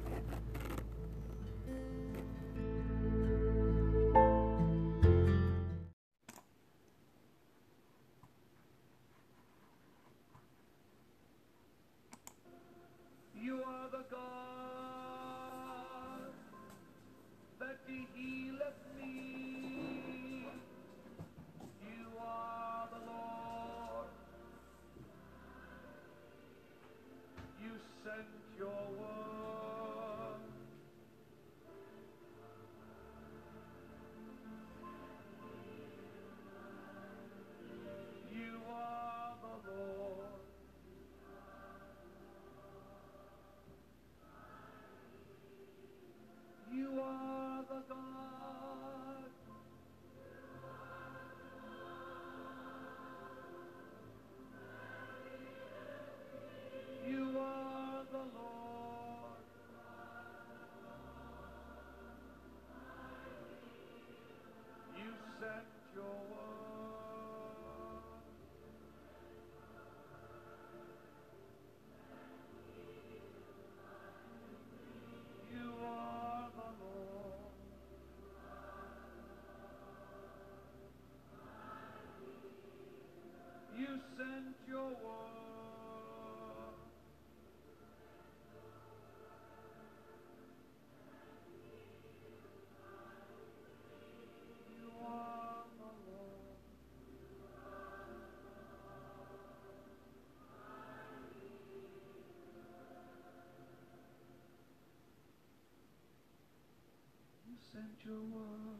sent your word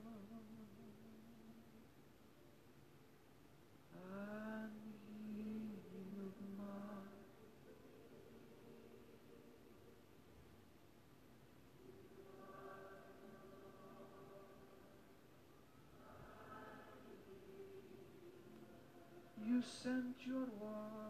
and healing of mine. You sent your word.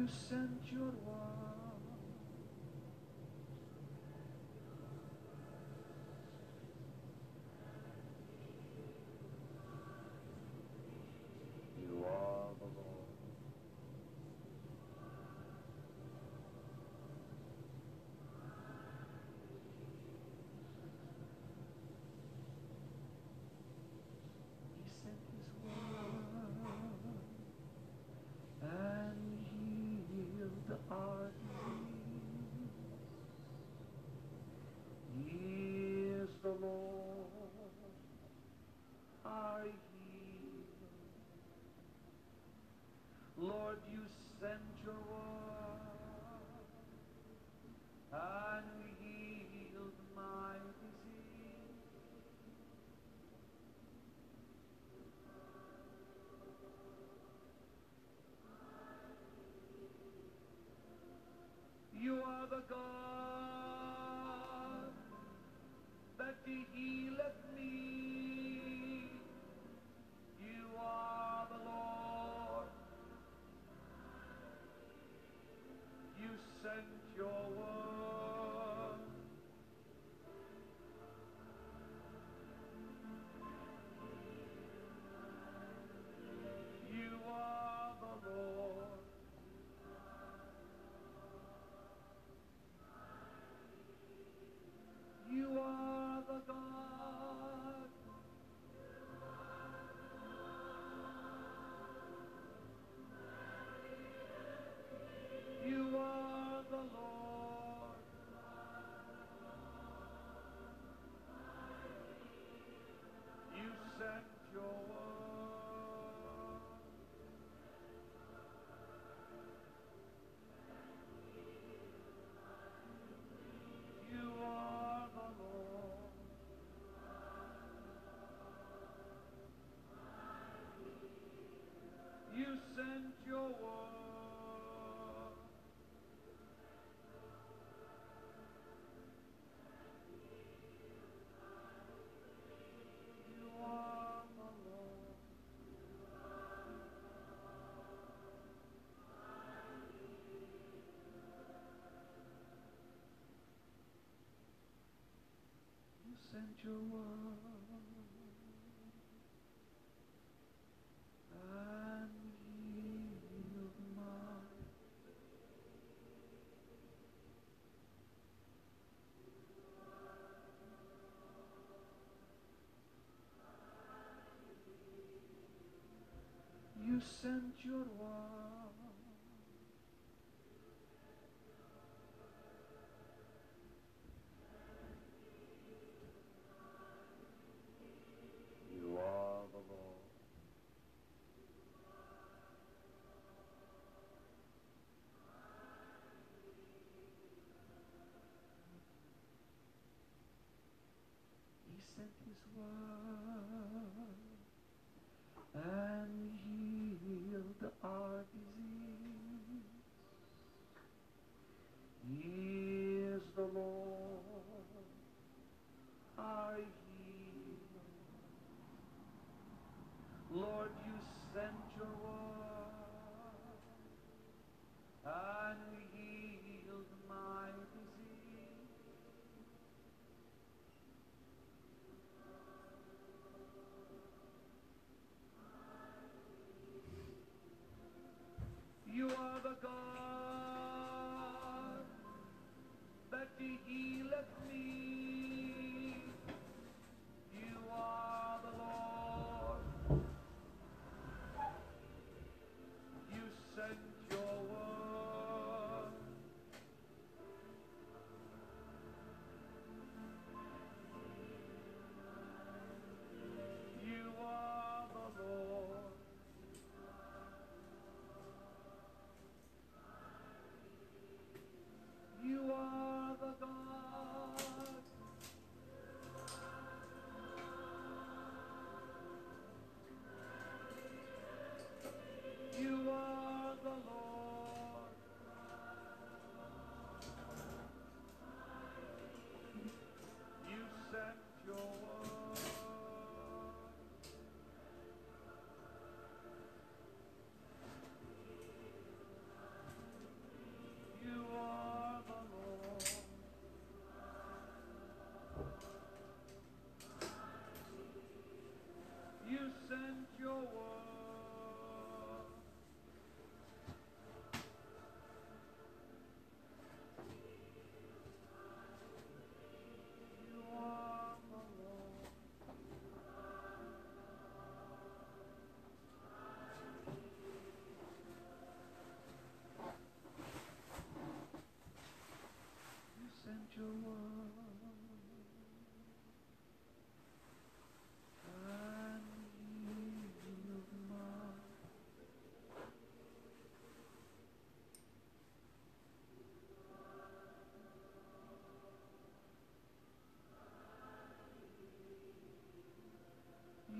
you sent your word. رحمته لك essential one. This one.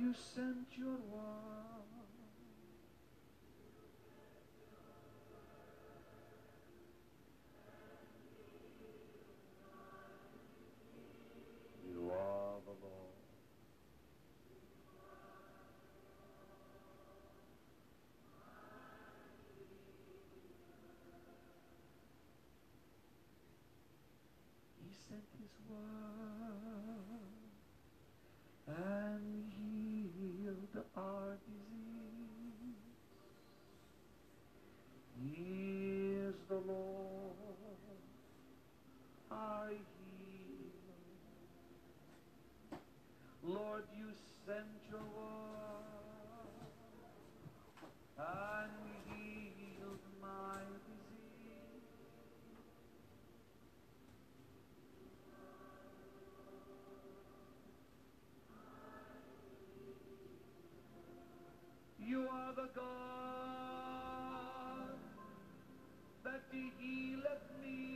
you sent your one, You are the Lord. He sent his one. he left me.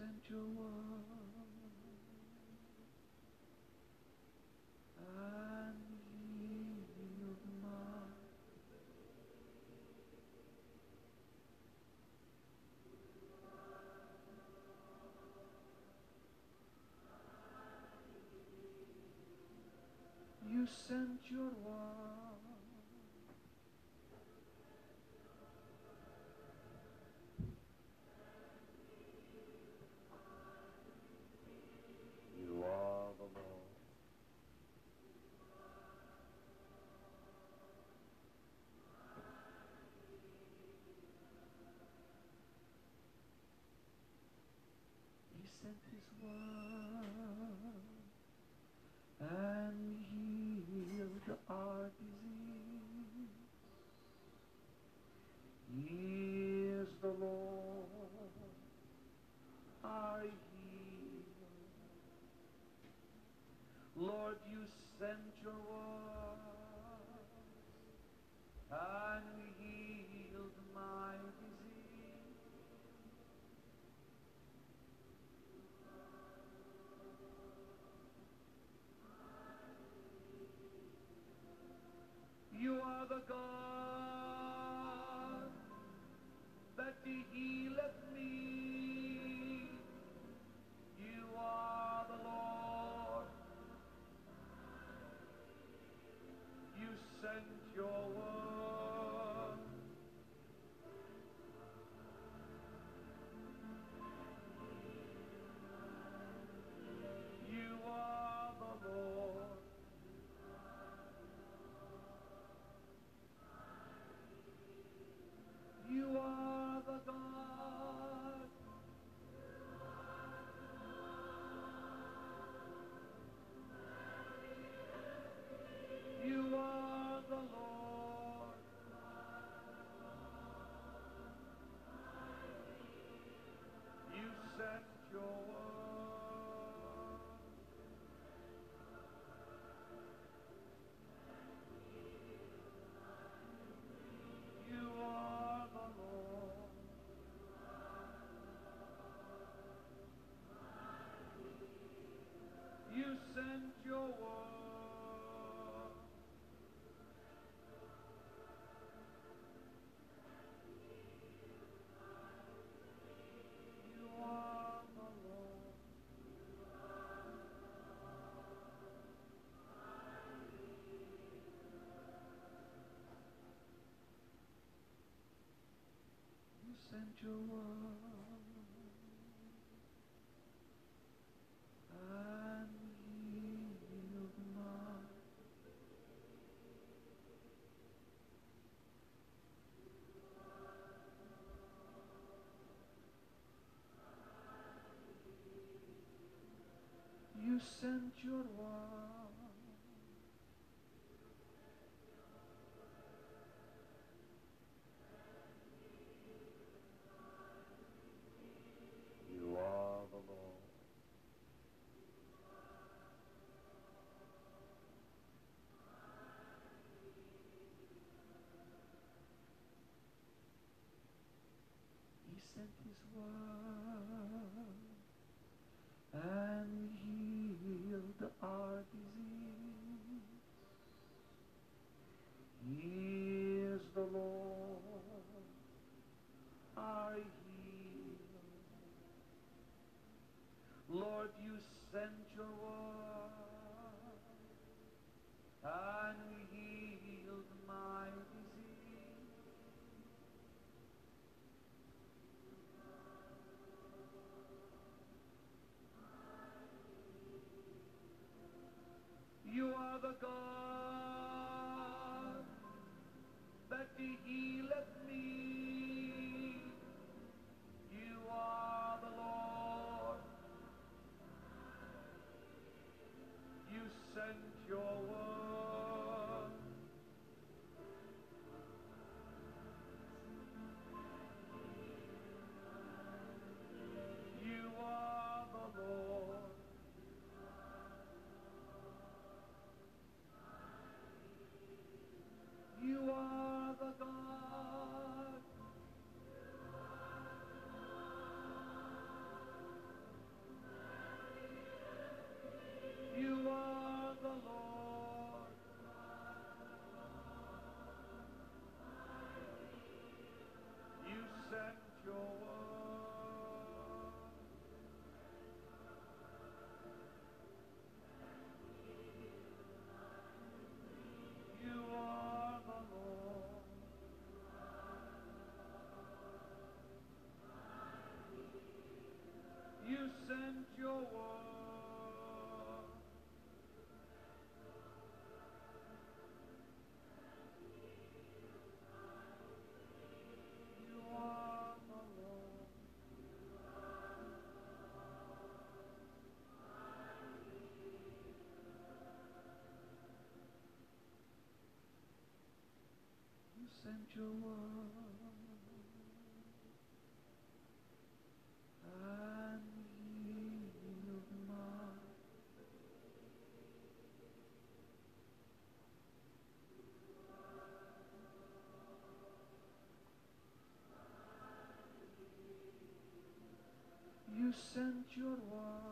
essential one and healing of. You sent your word. Wow. sent your love and healed mine. You sent your love. is wide. central wall and you of you sent your word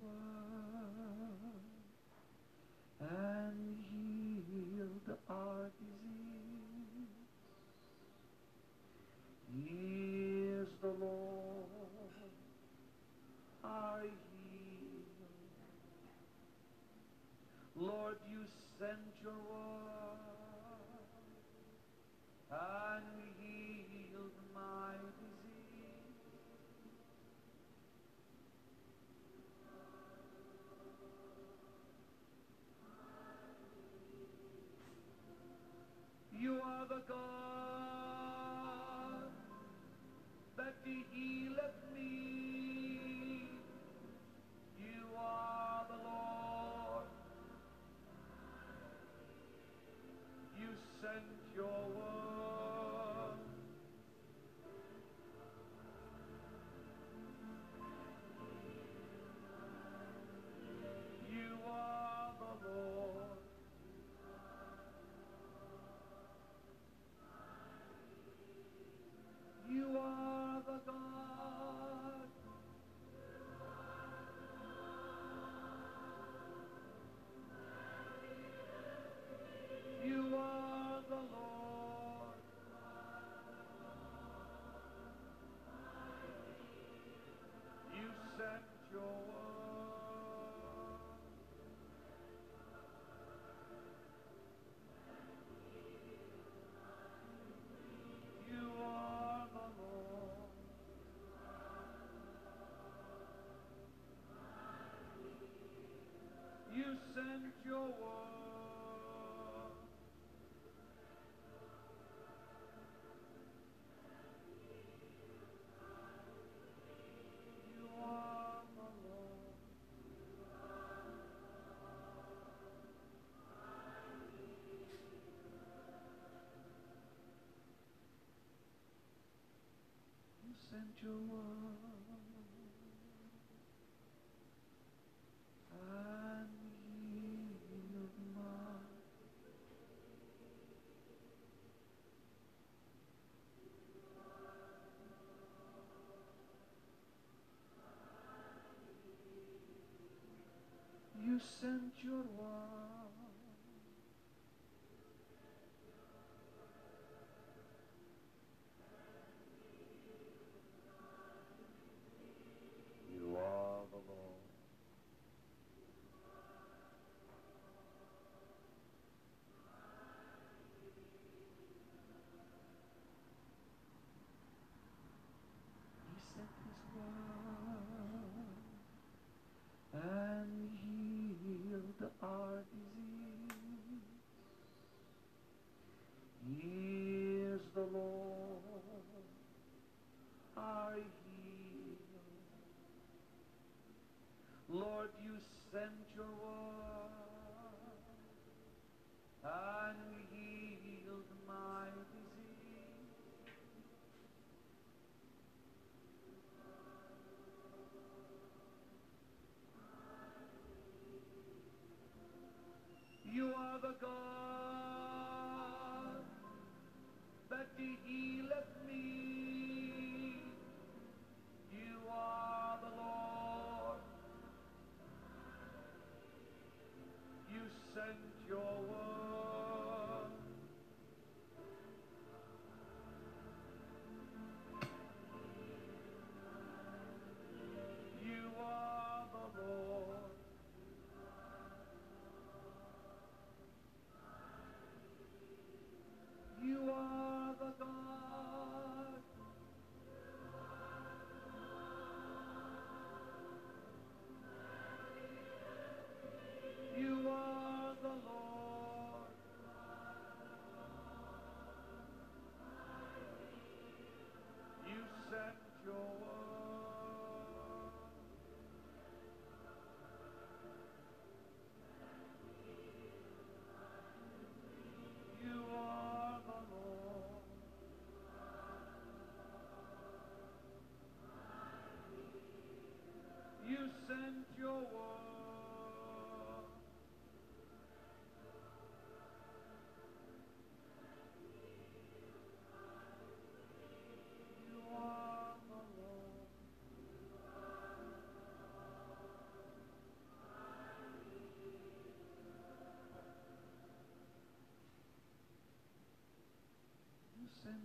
why. sent your mom. I need a mom. You sent your one.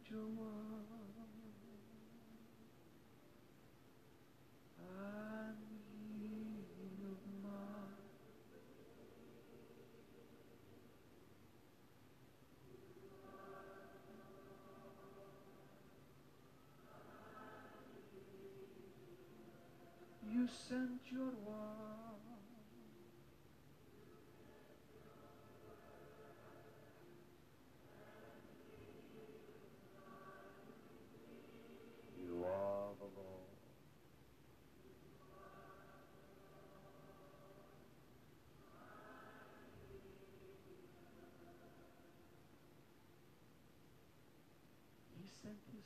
Sent your word and healed my You sent your word You are the Lord. He His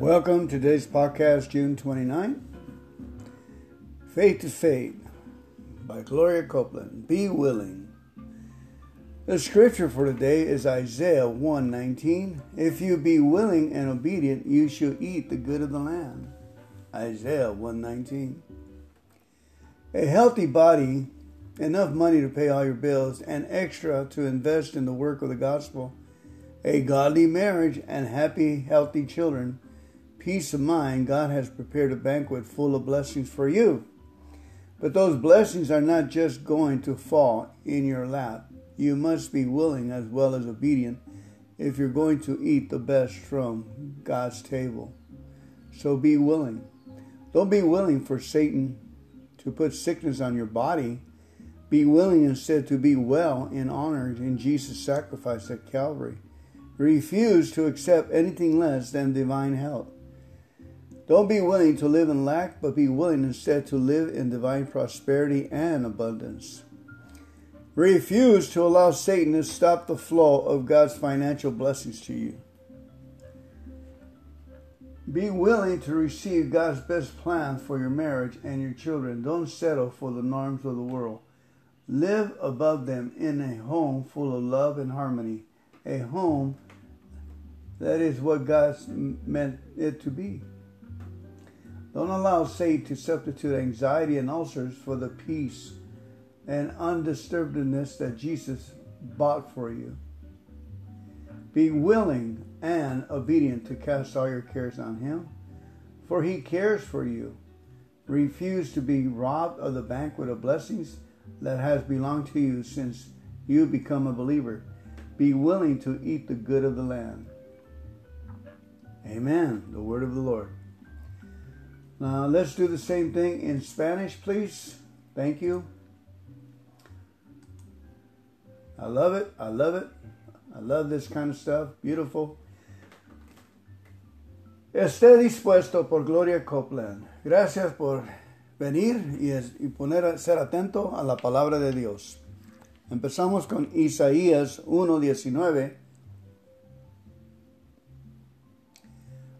Welcome to today's podcast, June 29. Faith to Faith by Gloria Copeland. Be willing. The scripture for today is Isaiah 1:19. If you be willing and obedient, you shall eat the good of the land. Isaiah 1:19. A healthy body, enough money to pay all your bills, and extra to invest in the work of the gospel, a godly marriage, and happy, healthy children peace of mind, God has prepared a banquet full of blessings for you. But those blessings are not just going to fall in your lap. You must be willing as well as obedient if you're going to eat the best from God's table. So be willing. Don't be willing for Satan to put sickness on your body. Be willing instead to be well and honored in Jesus' sacrifice at Calvary. Refuse to accept anything less than divine health. Don't be willing to live in lack, but be willing instead to live in divine prosperity and abundance. Refuse to allow Satan to stop the flow of God's financial blessings to you. Be willing to receive God's best plan for your marriage and your children. Don't settle for the norms of the world. Live above them in a home full of love and harmony. A home that is what God meant it to be. Don't allow Satan to substitute anxiety and ulcers for the peace and undisturbedness that Jesus bought for you. Be willing and obedient to cast all your cares on Him, for He cares for you. Refuse to be robbed of the banquet of blessings that has belonged to you since you become a believer. Be willing to eat the good of the land. Amen. The word of the Lord. Now let's do the same thing in Spanish, please. Thank you. I love it. I love it. I love this kind of stuff. Beautiful. Esté dispuesto por Gloria Copeland. Gracias por venir y, es, y poner ser atento a la palabra de Dios. Empezamos con Isaías 1.19.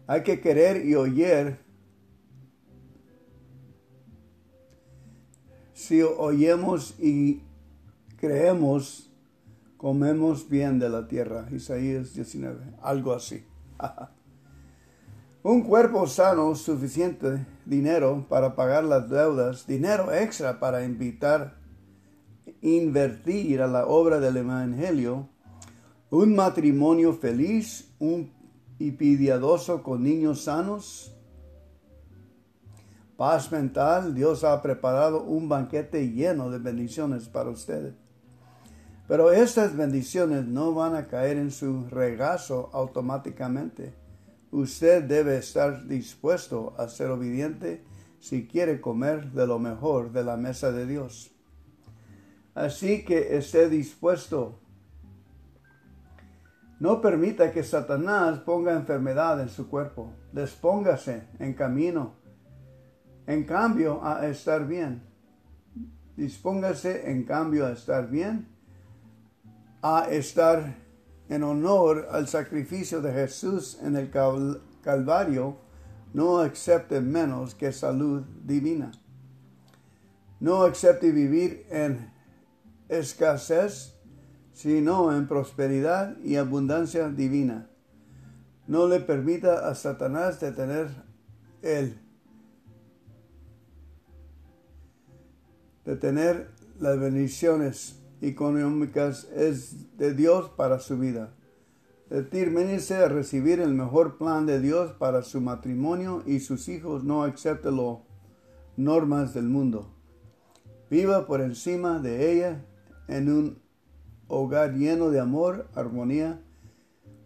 Hay que querer y oír. Si oyemos y creemos, comemos bien de la tierra. Isaías 19, algo así. Un cuerpo sano, suficiente dinero para pagar las deudas, dinero extra para invitar, invertir a la obra del Evangelio, un matrimonio feliz, y piadoso con niños sanos, paz mental, Dios ha preparado un banquete lleno de bendiciones para ustedes. Pero estas bendiciones no van a caer en su regazo automáticamente. Usted debe estar dispuesto a ser obediente si quiere comer de lo mejor de la mesa de Dios. Así que esté dispuesto. No permita que Satanás ponga enfermedad en su cuerpo. Despóngase en camino. En cambio, a estar bien. Dispóngase en cambio a estar bien, a estar en honor al sacrificio de Jesús en el Calvario, no acepte menos que salud divina. No acepte vivir en escasez, sino en prosperidad y abundancia divina. No le permita a Satanás detener el detener las bendiciones económicas es de Dios para su vida. Determínese a recibir el mejor plan de Dios para su matrimonio y sus hijos no acepte las normas del mundo. Viva por encima de ella en un hogar lleno de amor, armonía,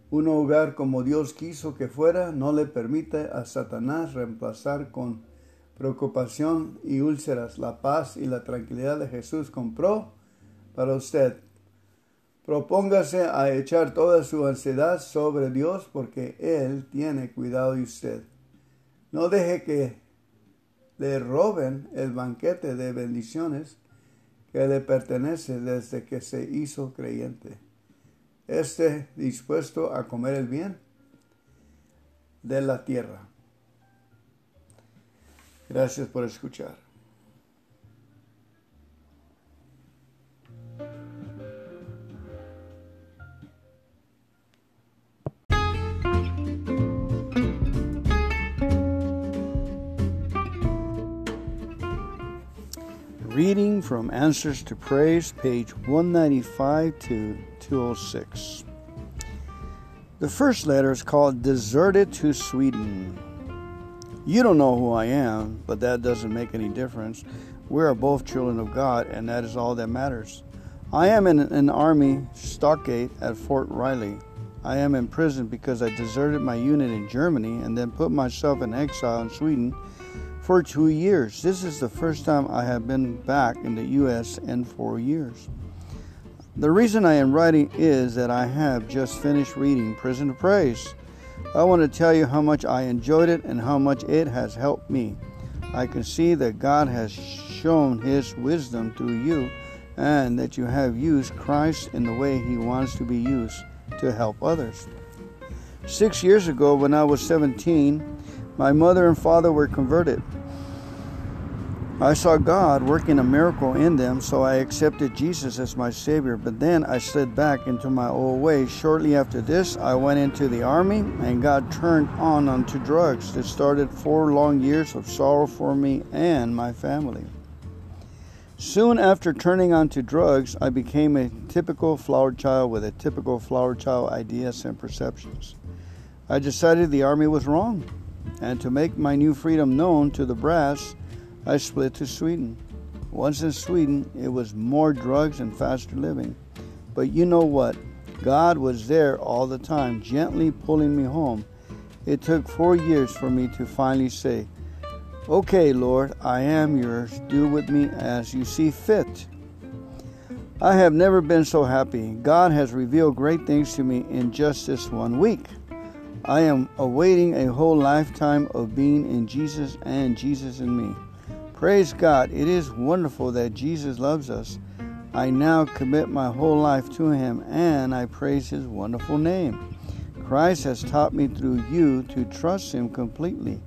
un hogar como Dios quiso que fuera, no le permite a Satanás reemplazar con preocupación y úlceras la paz y la tranquilidad de Jesús compró para usted. Propóngase a echar toda su ansiedad sobre Dios porque Él tiene cuidado de usted. No deje que le roben el banquete de bendiciones que le pertenece desde que se hizo creyente. Esté dispuesto a comer el bien de la tierra. Gracias por escuchar. Reading from Answers to Praise, page 195 to 206. The first letter is called Deserted to Sweden. You don't know who I am, but that doesn't make any difference. We are both children of God, and that is all that matters. I am in an army stockade at Fort Riley. I am in prison because I deserted my unit in Germany and then put myself in exile in Sweden for two years. This is the first time I have been back in the U.S. in four years. The reason I am writing is that I have just finished reading Prison of Praise. I want to tell you how much I enjoyed it and how much it has helped me. I can see that God has shown His wisdom through you and that you have used Christ in the way He wants to be used to help others. Six years ago, when I was 17, My mother and father were converted. I saw God working a miracle in them, so I accepted Jesus as my Savior. But then I slid back into my old ways. Shortly after this, I went into the army and got turned on onto drugs. It started four long years of sorrow for me and my family. Soon after turning onto drugs, I became a typical flower child with a typical flower child ideas and perceptions. I decided the army was wrong, and to make my new freedom known to the brass, I split to Sweden. Once in Sweden, it was more drugs and faster living. But you know what? God was there all the time, gently pulling me home. It took four years for me to finally say, Okay, Lord, I am yours. Do with me as you see fit. I have never been so happy. God has revealed great things to me in just this one week. I am awaiting a whole lifetime of being in Jesus and Jesus in me. Praise God. It is wonderful that Jesus loves us. I now commit my whole life to Him and I praise His wonderful name. Christ has taught me through you to trust Him completely.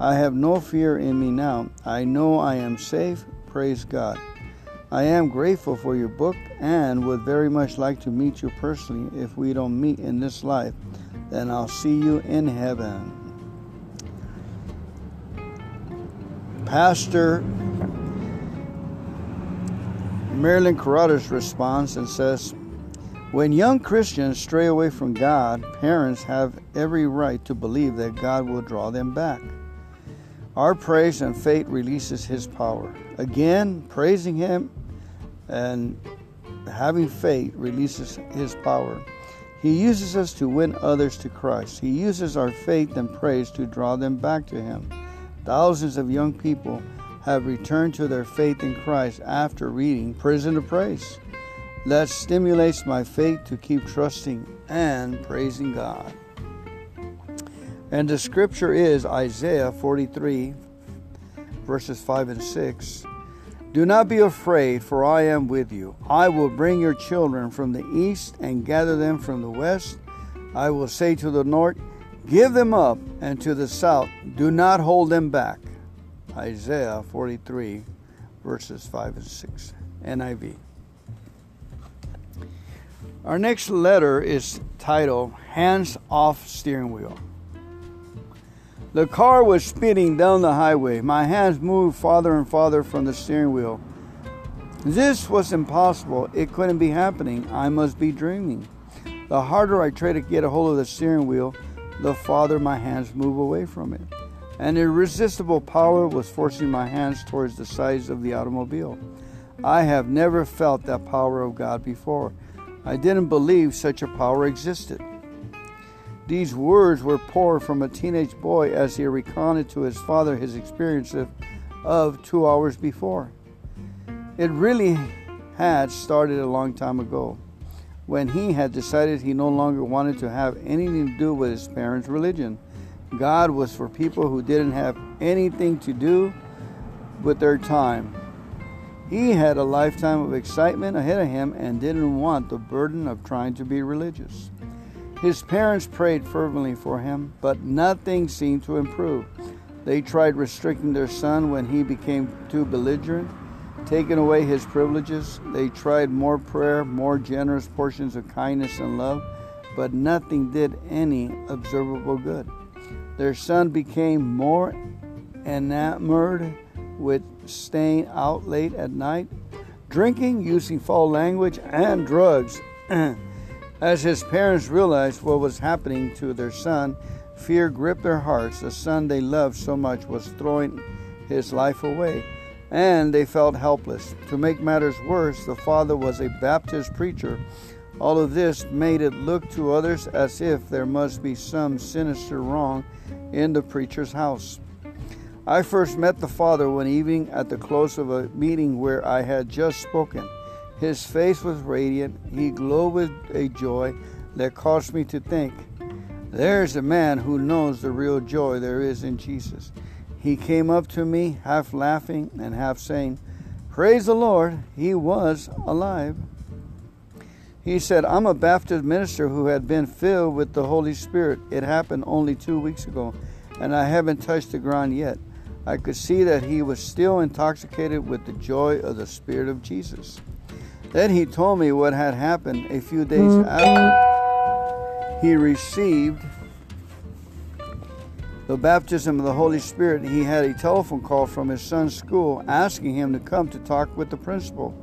I have no fear in me now. I know I am safe. Praise God. I am grateful for your book and would very much like to meet you personally. If we don't meet in this life, then I'll see you in heaven. Pastor Merlin Carothers responds and says, When young Christians stray away from God, parents have every right to believe that God will draw them back. Our praise and faith releases His power. Again, praising Him and having faith releases His power. He uses us to win others to Christ. He uses our faith and praise to draw them back to Him. Thousands of young people have returned to their faith in Christ after reading Prison to Praise. That stimulates my faith to keep trusting and praising God. And the scripture is Isaiah 43, verses 5 and 6. Do not be afraid, for I am with you. I will bring your children from the east and gather them from the west. I will say to the north, Give them up, and to the south, do not hold them back. Isaiah 43, verses 5 and 6. NIV. Our next letter is titled Hands Off Steering Wheel. The car was speeding down the highway. My hands moved farther and farther from the steering wheel. This was impossible. It couldn't be happening. I must be dreaming. The harder I tried to get a hold of the steering wheel, the farther my hands move away from it. An irresistible power was forcing my hands towards the sides of the automobile. I have never felt that power of God before. I didn't believe such a power existed. These words were poured from a teenage boy as he recounted to his father his experience of, of two hours before. It really had started a long time ago when he had decided he no longer wanted to have anything to do with his parents' religion. God was for people who didn't have anything to do with their time. He had a lifetime of excitement ahead of him and didn't want the burden of trying to be religious. His parents prayed fervently for him, but nothing seemed to improve. They tried restricting their son when he became too belligerent, taking away his privileges. They tried more prayer, more generous portions of kindness and love, but nothing did any observable good. Their son became more enamored with staying out late at night, drinking, using foul language, and drugs. As his parents realized what was happening to their son, fear gripped their hearts. The son they loved so much was throwing his life away, and they felt helpless. To make matters worse, the father was a Baptist preacher. All of this made it look to others as if there must be some sinister wrong in the preacher's house. I first met the father one evening at the close of a meeting where I had just spoken. His face was radiant. He glowed with a joy that caused me to think, there's a man who knows the real joy there is in Jesus. He came up to me, half laughing and half saying, Praise the Lord, he was alive. He said, I'm a Baptist minister who had been filled with the Holy Spirit. It happened only two weeks ago. and I haven't touched the ground yet. I could see that he was still intoxicated with the joy of the Spirit of Jesus. Then he told me what had happened a few days hmm. after he received the baptism of the Holy Spirit. He had a telephone call from his son's school asking him to come to talk with the principal.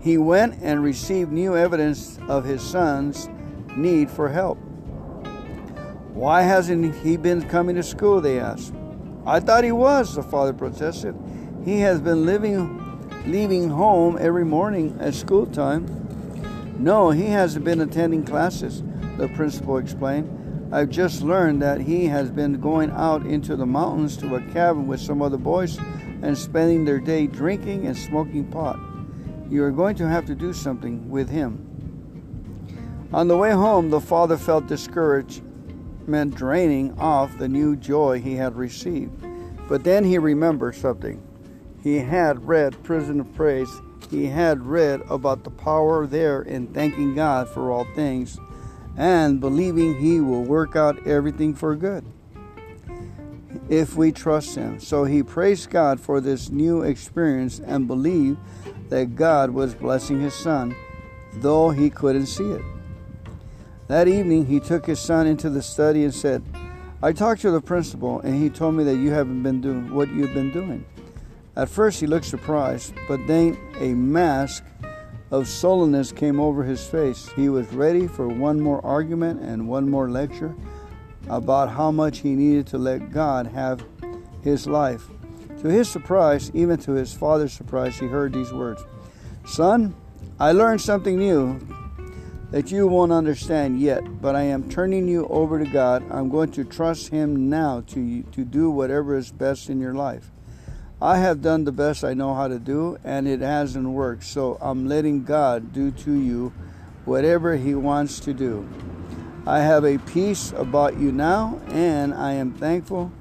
He went and received new evidence of his son's need for help. Why hasn't he been coming to school? They asked. I thought he was, the father protested. He has been living, leaving home every morning at school time. No, he hasn't been attending classes, the principal explained. I've just learned that he has been going out into the mountains to a cabin with some other boys and spending their day drinking and smoking pot. You are going to have to do something with him. On the way home, the father felt discouraged meant draining off the new joy he had received. But then he remembered something. He had read Prison of Praise. He had read about the power there in thanking God for all things and believing He will work out everything for good if we trust Him. So he praised God for this new experience and believed that God was blessing his son, though he couldn't see it. That evening, he took his son into the study and said, I talked to the principal, and he told me that you haven't been doing what you've been doing. At first, he looked surprised, but then a mask of sullenness came over his face. He was ready for one more argument and one more lecture about how much he needed to let God have his life. To his surprise, even to his father's surprise, he heard these words Son, I learned something new that you won't understand yet, but I am turning you over to God. I'm going to trust Him now to, to do whatever is best in your life. I have done the best I know how to do, and it hasn't worked, so I'm letting God do to you whatever He wants to do. I have a peace about you now, and I am thankful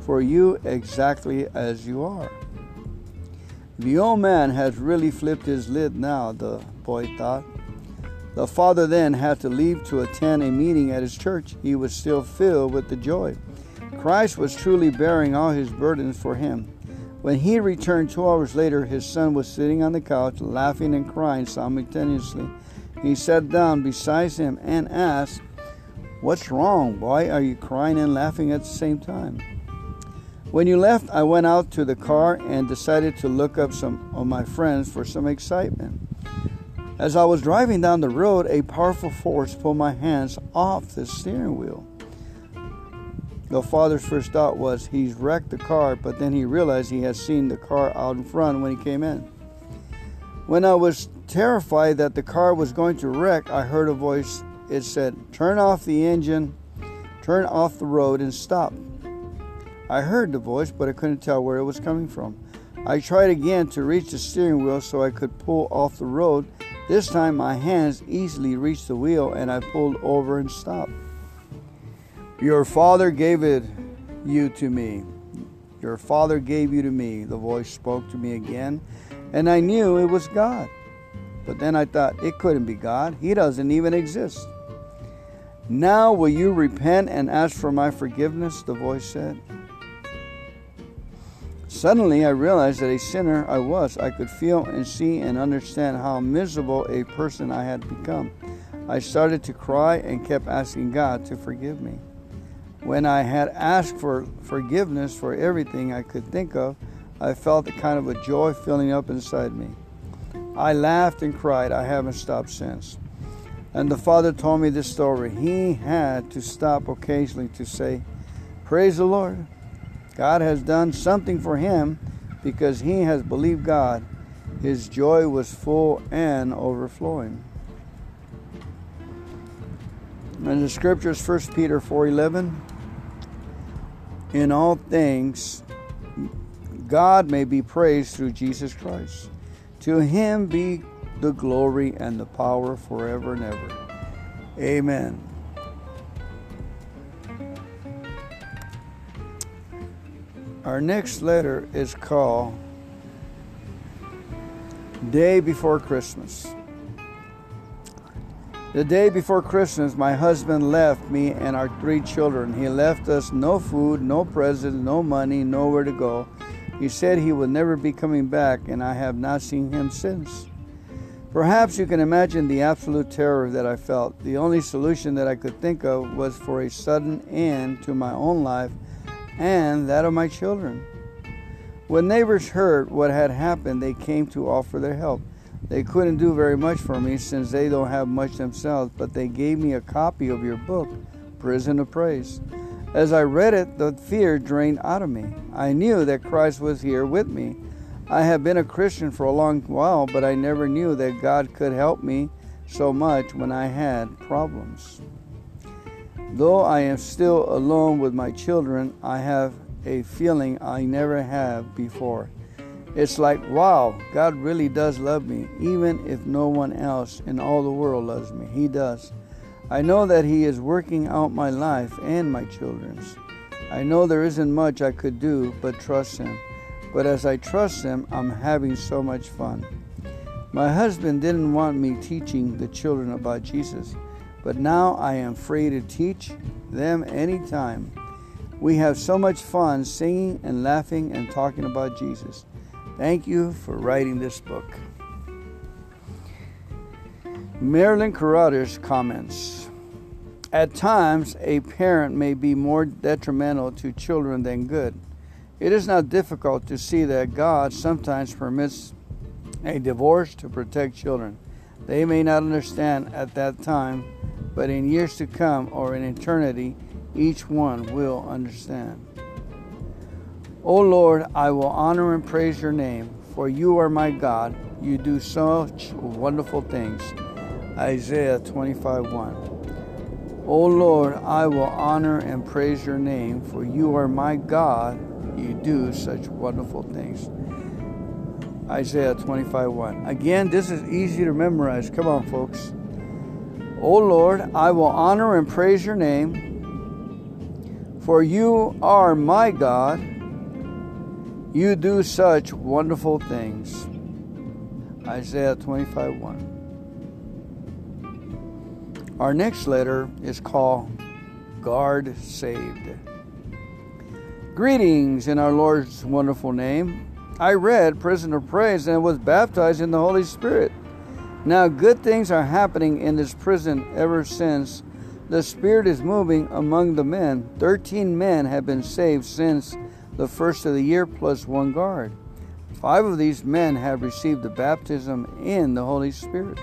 for you exactly as you are. The old man has really flipped his lid now, the boy thought. The father then had to leave to attend a meeting at his church. He was still filled with the joy. Christ was truly bearing all his burdens for him. When he returned two hours later, his son was sitting on the couch, laughing and crying simultaneously. He sat down beside him and asked, What's wrong? Why are you crying and laughing at the same time? When you left, I went out to the car and decided to look up some of my friends for some excitement. As I was driving down the road, a powerful force pulled my hands off the steering wheel. The father's first thought was he's wrecked the car, but then he realized he had seen the car out in front when he came in. When I was terrified that the car was going to wreck, I heard a voice. It said, Turn off the engine, turn off the road, and stop. I heard the voice, but I couldn't tell where it was coming from. I tried again to reach the steering wheel so I could pull off the road, this time my hands easily reached the wheel and I pulled over and stopped. Your father gave it you to me. Your father gave you to me. The voice spoke to me again, and I knew it was God. But then I thought, it couldn't be God. He doesn't even exist. Now will you repent and ask for my forgiveness? The voice said. Suddenly, I realized that a sinner I was. I could feel and see and understand how miserable a person I had become. I started to cry and kept asking God to forgive me. When I had asked for forgiveness for everything I could think of, I felt a kind of a joy filling up inside me. I laughed and cried. I haven't stopped since. And the father told me this story. He had to stop occasionally to say, Praise the Lord. God has done something for him because he has believed God. His joy was full and overflowing. And the scriptures 1 Peter 4:11 In all things God may be praised through Jesus Christ. To him be the glory and the power forever and ever. Amen. Our next letter is called Day Before Christmas. The day before Christmas, my husband left me and our three children. He left us no food, no presents, no money, nowhere to go. He said he would never be coming back, and I have not seen him since. Perhaps you can imagine the absolute terror that I felt. The only solution that I could think of was for a sudden end to my own life and that of my children. When neighbors heard what had happened, they came to offer their help. They couldn't do very much for me since they don't have much themselves, but they gave me a copy of your book, Prison of Praise. As I read it, the fear drained out of me. I knew that Christ was here with me. I have been a Christian for a long while, but I never knew that God could help me so much when I had problems. Though I am still alone with my children, I have a feeling I never have before. It's like, wow, God really does love me, even if no one else in all the world loves me. He does. I know that He is working out my life and my children's. I know there isn't much I could do but trust Him. But as I trust Him, I'm having so much fun. My husband didn't want me teaching the children about Jesus, but now I am free to teach them anytime. We have so much fun singing and laughing and talking about Jesus. Thank you for writing this book. Merlin Carothers comments At times, a parent may be more detrimental to children than good. It is not difficult to see that God sometimes permits a divorce to protect children. They may not understand at that time, but in years to come or in eternity, each one will understand. O Lord, I will honor and praise your name, for you are my God. You do such wonderful things. Isaiah 25 1. O Lord, I will honor and praise your name, for you are my God. You do such wonderful things. Isaiah 25 1. Again, this is easy to memorize. Come on, folks. O Lord, I will honor and praise your name, for you are my God. You do such wonderful things. Isaiah 25 1. Our next letter is called Guard Saved. Greetings in our Lord's wonderful name. I read Prison of Praise and was baptized in the Holy Spirit. Now, good things are happening in this prison ever since the Spirit is moving among the men. Thirteen men have been saved since the first of the year, plus one guard. Five of these men have received the baptism in the Holy Spirit.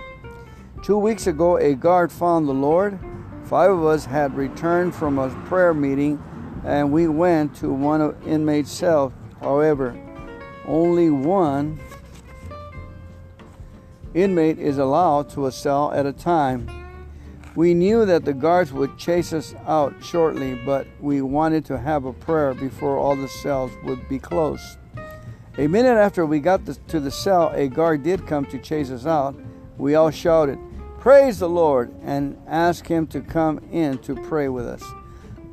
Two weeks ago, a guard found the Lord. Five of us had returned from a prayer meeting and we went to one inmate's cell. However, only one inmate is allowed to a cell at a time. We knew that the guards would chase us out shortly, but we wanted to have a prayer before all the cells would be closed. A minute after we got to the cell, a guard did come to chase us out. We all shouted, Praise the Lord, and asked him to come in to pray with us.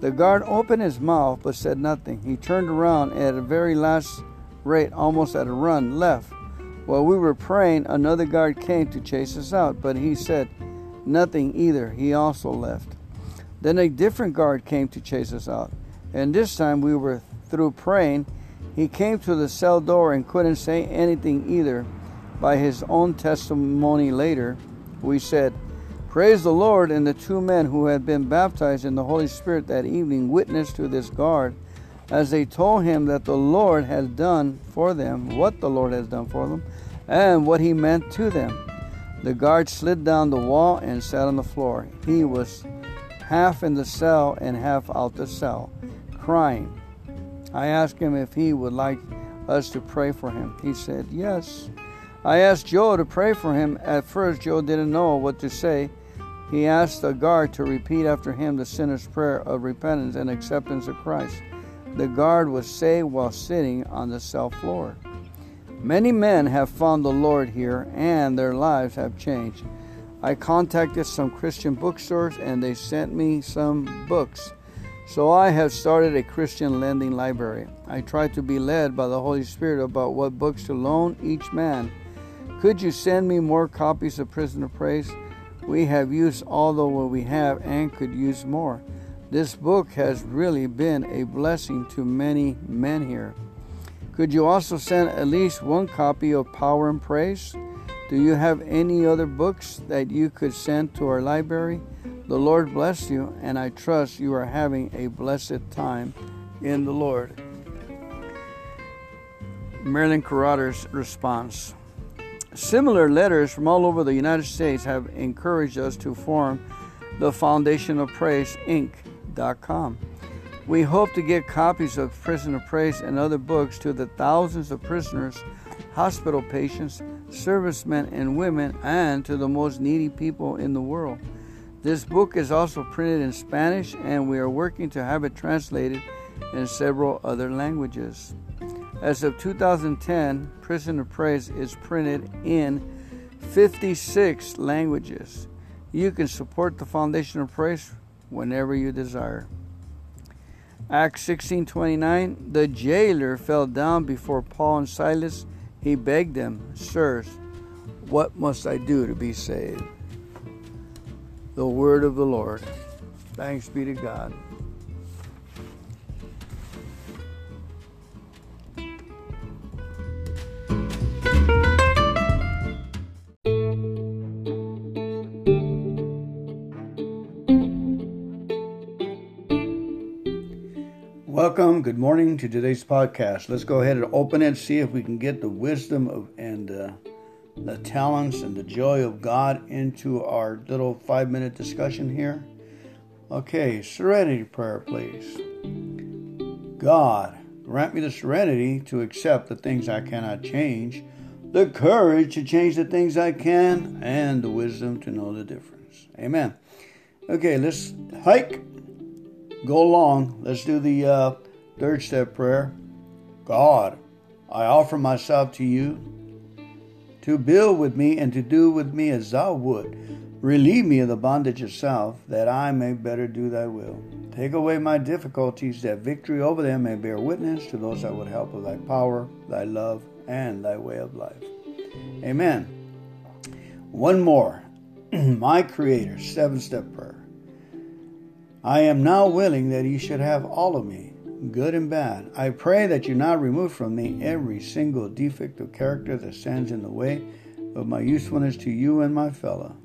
The guard opened his mouth but said nothing. He turned around at a very last rate, almost at a run, left. While we were praying, another guard came to chase us out, but he said nothing either. He also left. Then a different guard came to chase us out, and this time we were through praying. He came to the cell door and couldn't say anything either. By his own testimony later, we said, Praise the Lord, and the two men who had been baptized in the Holy Spirit that evening witnessed to this guard as they told him that the Lord has done for them, what the Lord has done for them, and what he meant to them. The guard slid down the wall and sat on the floor. He was half in the cell and half out the cell, crying. I asked him if he would like us to pray for him. He said, Yes. I asked Joe to pray for him. At first, Joe didn't know what to say. He asked the guard to repeat after him the sinner's prayer of repentance and acceptance of Christ. The guard was saved while sitting on the cell floor. Many men have found the Lord here and their lives have changed. I contacted some Christian bookstores and they sent me some books. So I have started a Christian lending library. I try to be led by the Holy Spirit about what books to loan each man. Could you send me more copies of Prison of Praise? We have used all the what we have and could use more. This book has really been a blessing to many men here. Could you also send at least one copy of Power and Praise? Do you have any other books that you could send to our library? The Lord bless you, and I trust you are having a blessed time in the Lord. Merlin Carothers' response. Similar letters from all over the United States have encouraged us to form the Foundation of Praise Inc.com. We hope to get copies of Prison of Praise and other books to the thousands of prisoners, hospital patients, servicemen and women, and to the most needy people in the world. This book is also printed in Spanish, and we are working to have it translated in several other languages. As of 2010, Prison of Praise is printed in 56 languages. You can support the Foundation of Praise whenever you desire. Acts 16:29 The jailer fell down before Paul and Silas. He begged them, "Sirs, what must I do to be saved?" The word of the Lord. Thanks be to God. Welcome, good morning to today's podcast. Let's go ahead and open it, see if we can get the wisdom of and uh, the talents and the joy of God into our little five minute discussion here. Okay, serenity prayer, please. God, grant me the serenity to accept the things I cannot change, the courage to change the things I can, and the wisdom to know the difference. Amen. Okay, let's hike go along. Let's do the uh, third step prayer. God, I offer myself to you to build with me and to do with me as thou would. Relieve me of the bondage of self, that I may better do thy will. Take away my difficulties, that victory over them may bear witness to those that would help of thy power, thy love, and thy way of life. Amen. One more. my Creator, seven step prayer. I am now willing that you should have all of me, good and bad. I pray that you now remove from me every single defect of character that stands in the way of my usefulness to you and my fellow.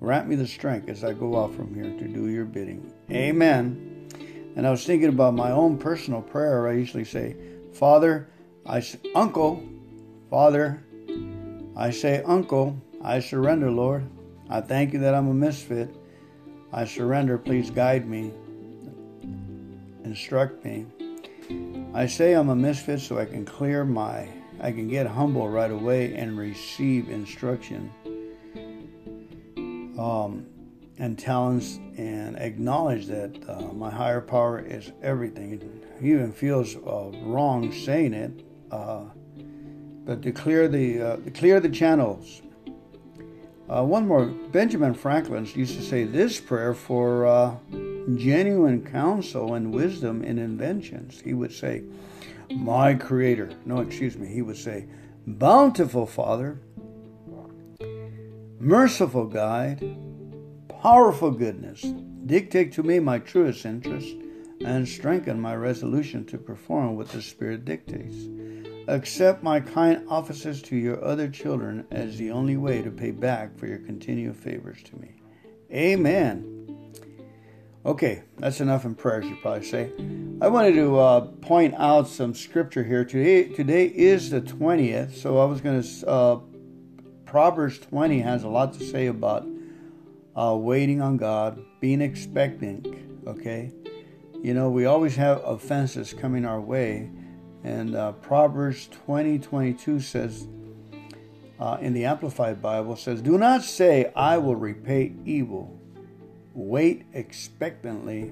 Grant me the strength as I go out from here to do your bidding. Amen. And I was thinking about my own personal prayer. I usually say, Father, I Uncle, Father, I say, Uncle, I surrender, Lord. I thank you that I'm a misfit. I surrender, please guide me, instruct me. I say I'm a misfit so I can clear my, I can get humble right away and receive instruction um, and talents and acknowledge that uh, my higher power is everything. Even feels uh, wrong saying it, uh, but to clear the uh, clear the channels uh, one more. Benjamin Franklin used to say this prayer for uh, genuine counsel and wisdom in inventions. He would say, My Creator. No, excuse me. He would say, Bountiful Father, merciful guide, powerful goodness, dictate to me my truest interest and strengthen my resolution to perform what the Spirit dictates. Accept my kind offices to your other children as the only way to pay back for your continual favors to me. Amen. Okay, that's enough in prayers, you probably say. I wanted to uh, point out some scripture here. Today, today is the 20th, so I was going to. Uh, Proverbs 20 has a lot to say about uh, waiting on God, being expectant, okay? You know, we always have offenses coming our way and uh, Proverbs 20 22 says, uh, in the Amplified Bible, says, Do not say, I will repay evil. Wait expectantly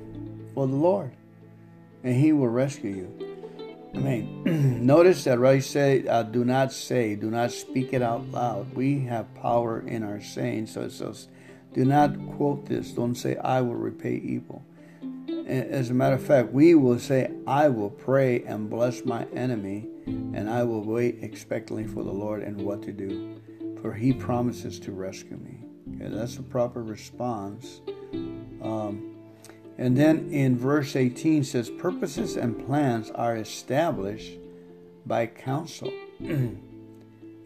for the Lord, and he will rescue you. I mean, notice that right say, uh, do not say, do not speak it out loud. We have power in our saying, so it says, do not quote this. Don't say, I will repay evil. As a matter of fact, we will say, I will pray and bless my enemy, and I will wait expectantly for the Lord and what to do, for he promises to rescue me. Okay, that's the proper response. Um, and then in verse 18 says, Purposes and plans are established by counsel. in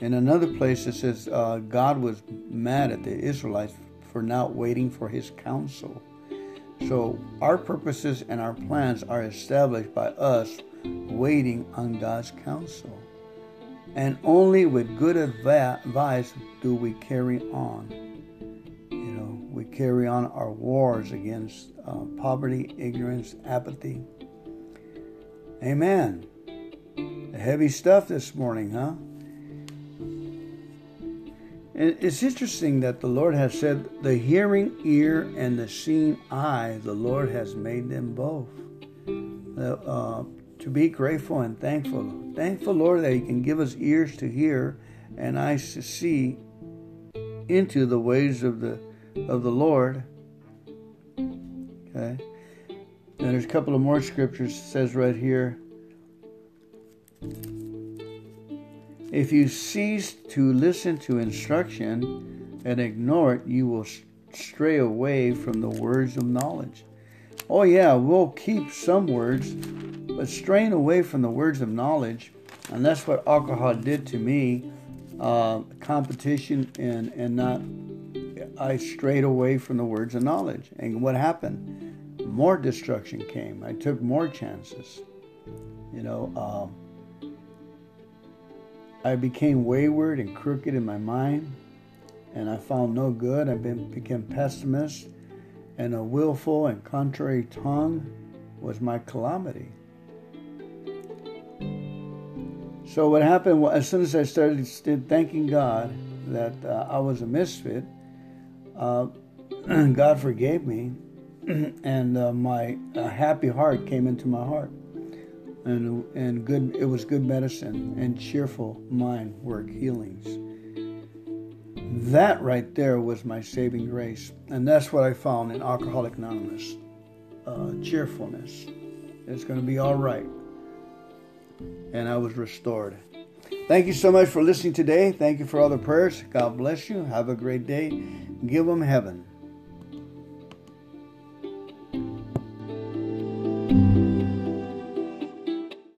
another place it says, uh, God was mad at the Israelites for not waiting for his counsel. So our purposes and our plans are established by us waiting on God's counsel. And only with good advice do we carry on. You know, we carry on our wars against uh, poverty, ignorance, apathy. Amen. Heavy stuff this morning, huh? It's interesting that the Lord has said, the hearing ear and the seeing eye, the Lord has made them both. Uh, to be grateful and thankful. Thankful, Lord, that He can give us ears to hear and eyes to see into the ways of the of the Lord. Okay. And there's a couple of more scriptures says right here. If you cease to listen to instruction and ignore it, you will stray away from the words of knowledge. Oh, yeah, we'll keep some words, but straying away from the words of knowledge, and that's what alcohol did to me uh, competition and, and not, I strayed away from the words of knowledge. And what happened? More destruction came. I took more chances. You know, um, I became wayward and crooked in my mind, and I found no good. I became pessimist, and a willful and contrary tongue was my calamity. So what happened as soon as I started thanking God that uh, I was a misfit, uh, God forgave me, and uh, my happy heart came into my heart and and good it was good medicine and cheerful mind work healings. That right there was my saving grace and that's what i found in alcoholic anonymous. Uh, cheerfulness. It's going to be all right. And i was restored. Thank you so much for listening today. Thank you for all the prayers. God bless you. Have a great day. Give them heaven